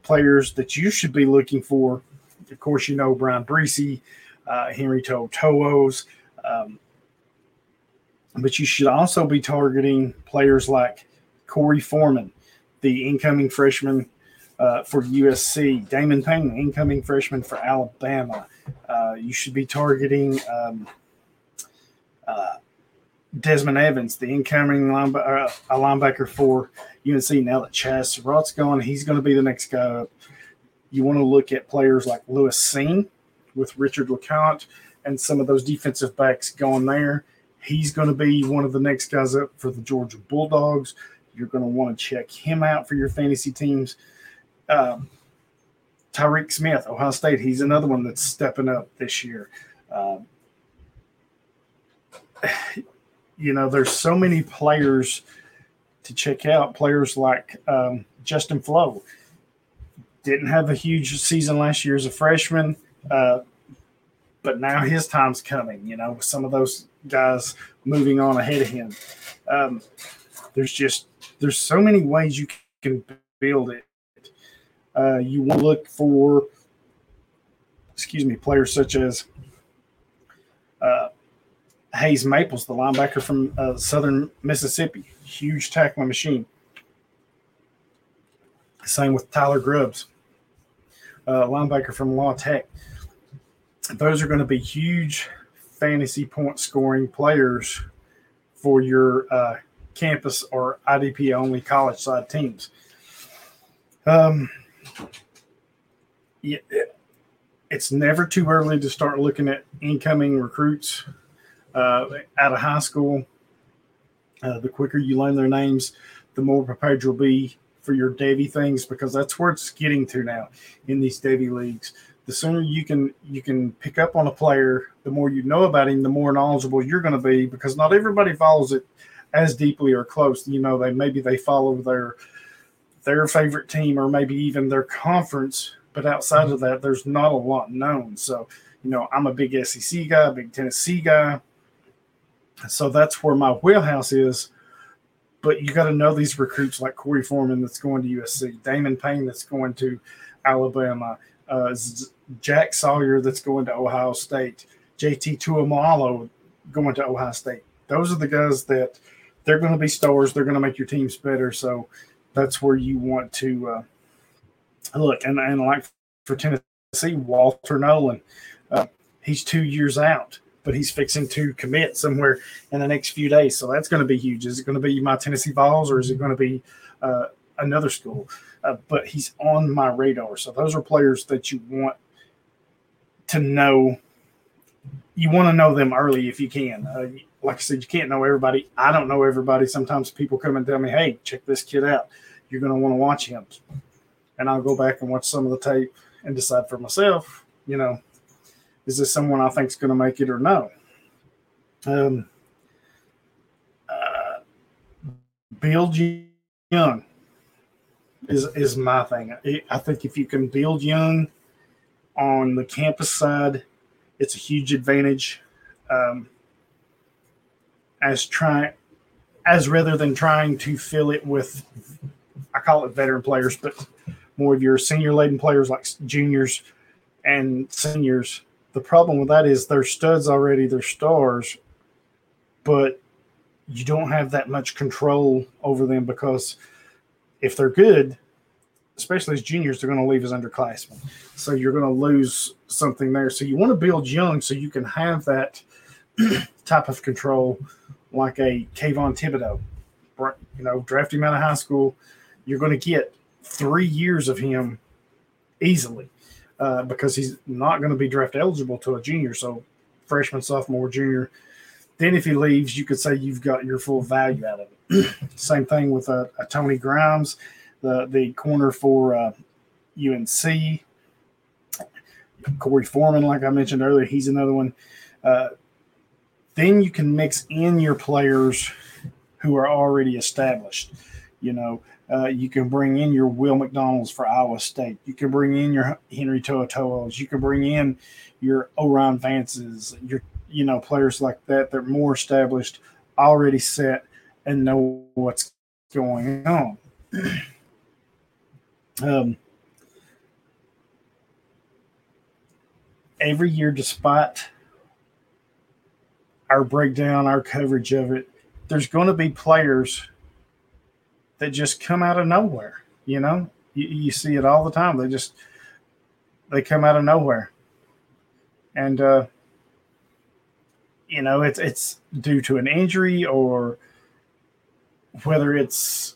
players that you should be looking for. Of course, you know Bryan Bresee, uh, Henry To'oTo'os, um, but you should also be targeting players like Korey Foreman, the incoming freshman uh, for USC, Damon Payne, incoming freshman for Alabama. Uh, you should be targeting um, uh, Desmond Evans, the incoming linebacker, uh, linebacker for UNC. Now that Chazz Surratt's gone, he's going to be the next guy up. You want to look at players like Lewis Cine with Richard LeCounte and some of those defensive backs going there. He's going to be one of the next guys up for the Georgia Bulldogs. You're going to want to check him out for your fantasy teams. Um, Tyreke Smith, Ohio State, he's another one that's stepping up this year. Um, you know, there's so many players to check out. Players like um, Justin Flowe didn't have a huge season last year as a freshman, uh, but now his time's coming. You know, with some of those guys moving on ahead of him. Um, there's just there's so many ways you can build it. Uh, you want to look for, excuse me, players such as uh, Hayes Maples, the linebacker from uh, Southern Mississippi, huge tackling machine. Same with Tyler Grubbs, uh, linebacker from Law Tech. Those are going to be huge fantasy point scoring players for your uh, campus or IDP only college side teams. Um, yeah, it's never too early to start looking at incoming recruits uh, out of high school. Uh, the quicker you learn their names, the more prepared you'll be for your devy things because that's where it's getting to now in these devy leagues. The sooner you can you can pick up on a player, the more you know about him, the more knowledgeable you're going to be because not everybody follows it as deeply or close. You know, they maybe they follow their their favorite team or maybe even their conference, but outside of that, there's not a lot known. So, you know, I'm a big SEC guy, big Tennessee guy. So that's where my wheelhouse is but you got to know these recruits like Korey Foreman that's going to USC, Damon Payne that's going to Alabama, uh, Jack Sawyer that's going to Ohio State, JT Tuimoloau going to Ohio State. Those are the guys that they're going to be stars. They're going to make your teams better. So that's where you want to uh, look. And, and like for Tennessee, Walter Nolen, uh, he's two years out but he's fixing to commit somewhere in the next few days. So that's going to be huge. Is it going to be my Tennessee Vols or is it going to be uh, another school? Uh, but he's on my radar. So those are players that you want to know. You want to know them early if you can. Uh, like I said, you can't know everybody. I don't know everybody. Sometimes people come and tell me, "Hey, check this kid out. You're going to want to watch him," and I'll go back and watch some of the tape and decide for myself. You know, is this someone I think is going to make it or no? Um, uh, build young is is my thing. I think if you can build young on the campus side, it's a huge advantage. Um, as trying as rather than trying to fill it with I call it veteran players, but more of your senior laden players like juniors and seniors the problem with that is they're studs already, they're stars, but you don't have that much control over them because if they're good, especially as juniors, they're going to leave as underclassmen. So you're going to lose something there. So you want to build young so you can have that type of control like a Kayvon Thibodeaux. You know, draft him out of high school. You're going to get three years of him easily uh, because he's not going to be draft eligible to a junior. So freshman, sophomore, junior. Then if he leaves, you could say you've got your full value out of it. Same thing with a, uh, a, Tony Grimes, the the corner for uh, UNC. Korey Foreman, like I mentioned earlier, he's another one. Uh, then you can mix in your players who are already established. You know, uh, you can bring in your Will McDonald's for Iowa State. You can bring in your Henry To'oTo'os. You can bring in your O'Rien Vances, your you know players like that. They're more established, already set, and know what's going on. um, every year, despite our breakdown, our coverage of it, there's going to be players that just come out of nowhere. You know, you, you see it all the time. They just they come out of nowhere, and uh, you know it's it's due to an injury or whether it's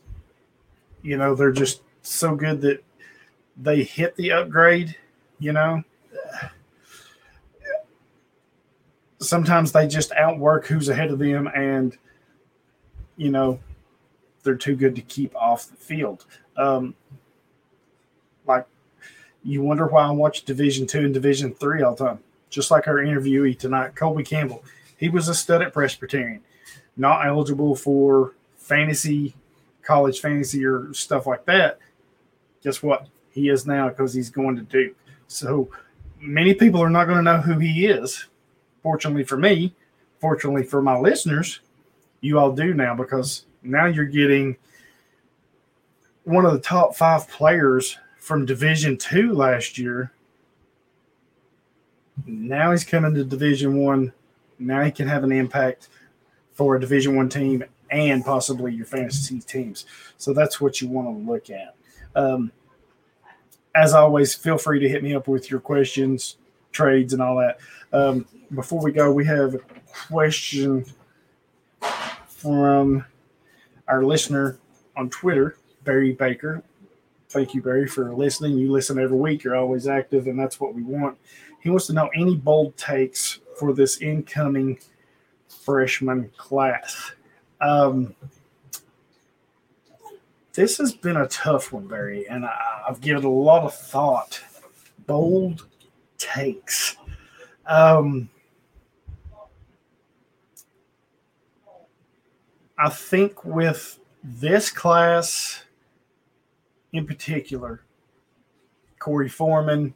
you know they're just so good that they hit the upgrade. You know. sometimes they just outwork who's ahead of them, and you know they're too good to keep off the field. Um, like you wonder why I watch Division Two and Division Three all the time. Just like our interviewee tonight, Colby Campbell. He was a stud at Presbyterian, not eligible for fantasy, college fantasy, or stuff like that. Guess what? He is now because he's going to Duke. So many people are not going to know who he is. Fortunately for me, fortunately for my listeners, you all do now because now you're getting one of the top five players from Division Two last year. Now he's coming to Division One. Now he can have an impact for a Division One team and possibly your fantasy teams. So that's what you want to look at. Um, as always, feel free to hit me up with your questions, trades, and all that. Um, before we go, we have a question from our listener on Twitter, Barry Baker. Thank you, Barry, for listening. You listen every week. You're always active, and that's what we want. He wants to know any bold takes for this incoming freshman class. Um, this has been a tough one, Barry, and I, have given a lot of thought. Bold takes. Um, I think with this class in particular, Korey Foreman,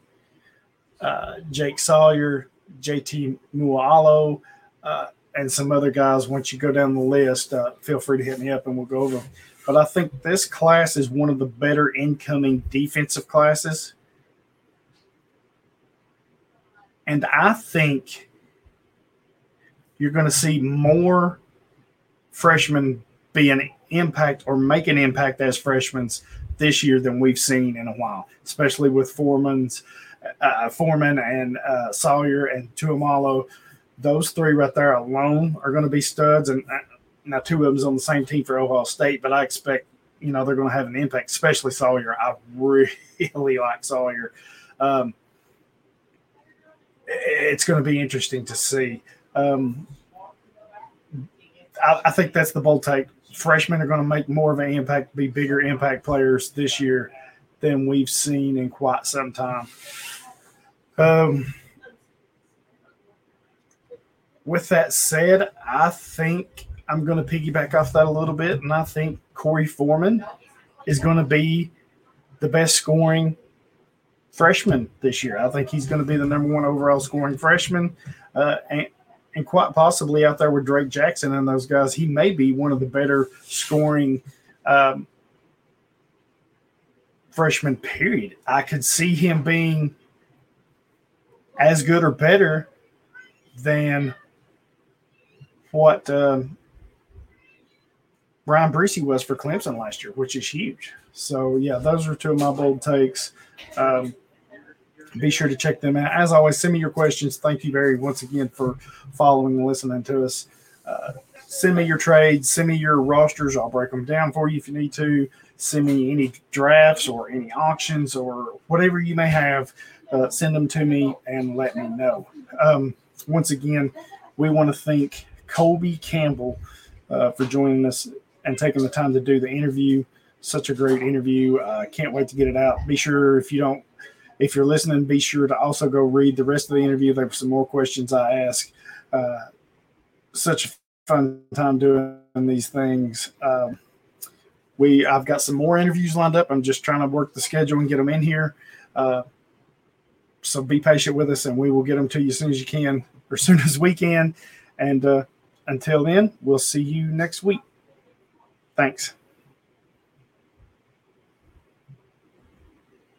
uh, Jake Sawyer, JT Mualo, uh, and some other guys. Once you go down the list, uh, feel free to hit me up and we'll go over them. But I think this class is one of the better incoming defensive classes. And I think you're going to see more freshmen be an impact or make an impact as freshmen this year than we've seen in a while, especially with Foreman's uh, Foreman and uh, Sawyer and Tuimoloau. Those three right there alone are going to be studs. And uh, now two of them's on the same team for Ohio State, but I expect you know they're going to have an impact, especially Sawyer. I really like Sawyer. Um, it's going to be interesting to see. Um, I, I, think that's the bold take. Freshmen are going to make more of an impact, be bigger impact players this year than we've seen in quite some time. Um, with that said, I think I'm going to piggyback off that a little bit, and I think Korey Foreman is going to be the best scoring freshman this year. I think he's going to be the number one overall scoring freshman, uh, and, and quite possibly out there with Drake Jackson and those guys, he may be one of the better scoring um, freshman. Period. I could see him being as good or better than what um, Bryan Bresee was for Clemson last year, which is huge. So yeah, those are two of my bold takes. Um, be sure to check them out. As always, send me your questions. Thank you very once again for following and listening to us. Uh, send me your trades. Send me your rosters. I'll break them down for you if you need to. Send me any drafts or any auctions or whatever you may have. Uh, send them to me and let me know. Um, once again, we want to thank Colby Campbell uh, for joining us and taking the time to do the interview. Such a great interview. Uh, can't wait to get it out. Be sure if you don't, if you're listening, be sure to also go read the rest of the interview. There were some more questions I asked. Uh, such a fun time doing these things. Um, we I've got some more interviews lined up. I'm just trying to work the schedule and get them in here. Uh, so be patient with us, and we will get them to you as soon as you can, or as soon as we can. And uh, until then, we'll see you next week. Thanks.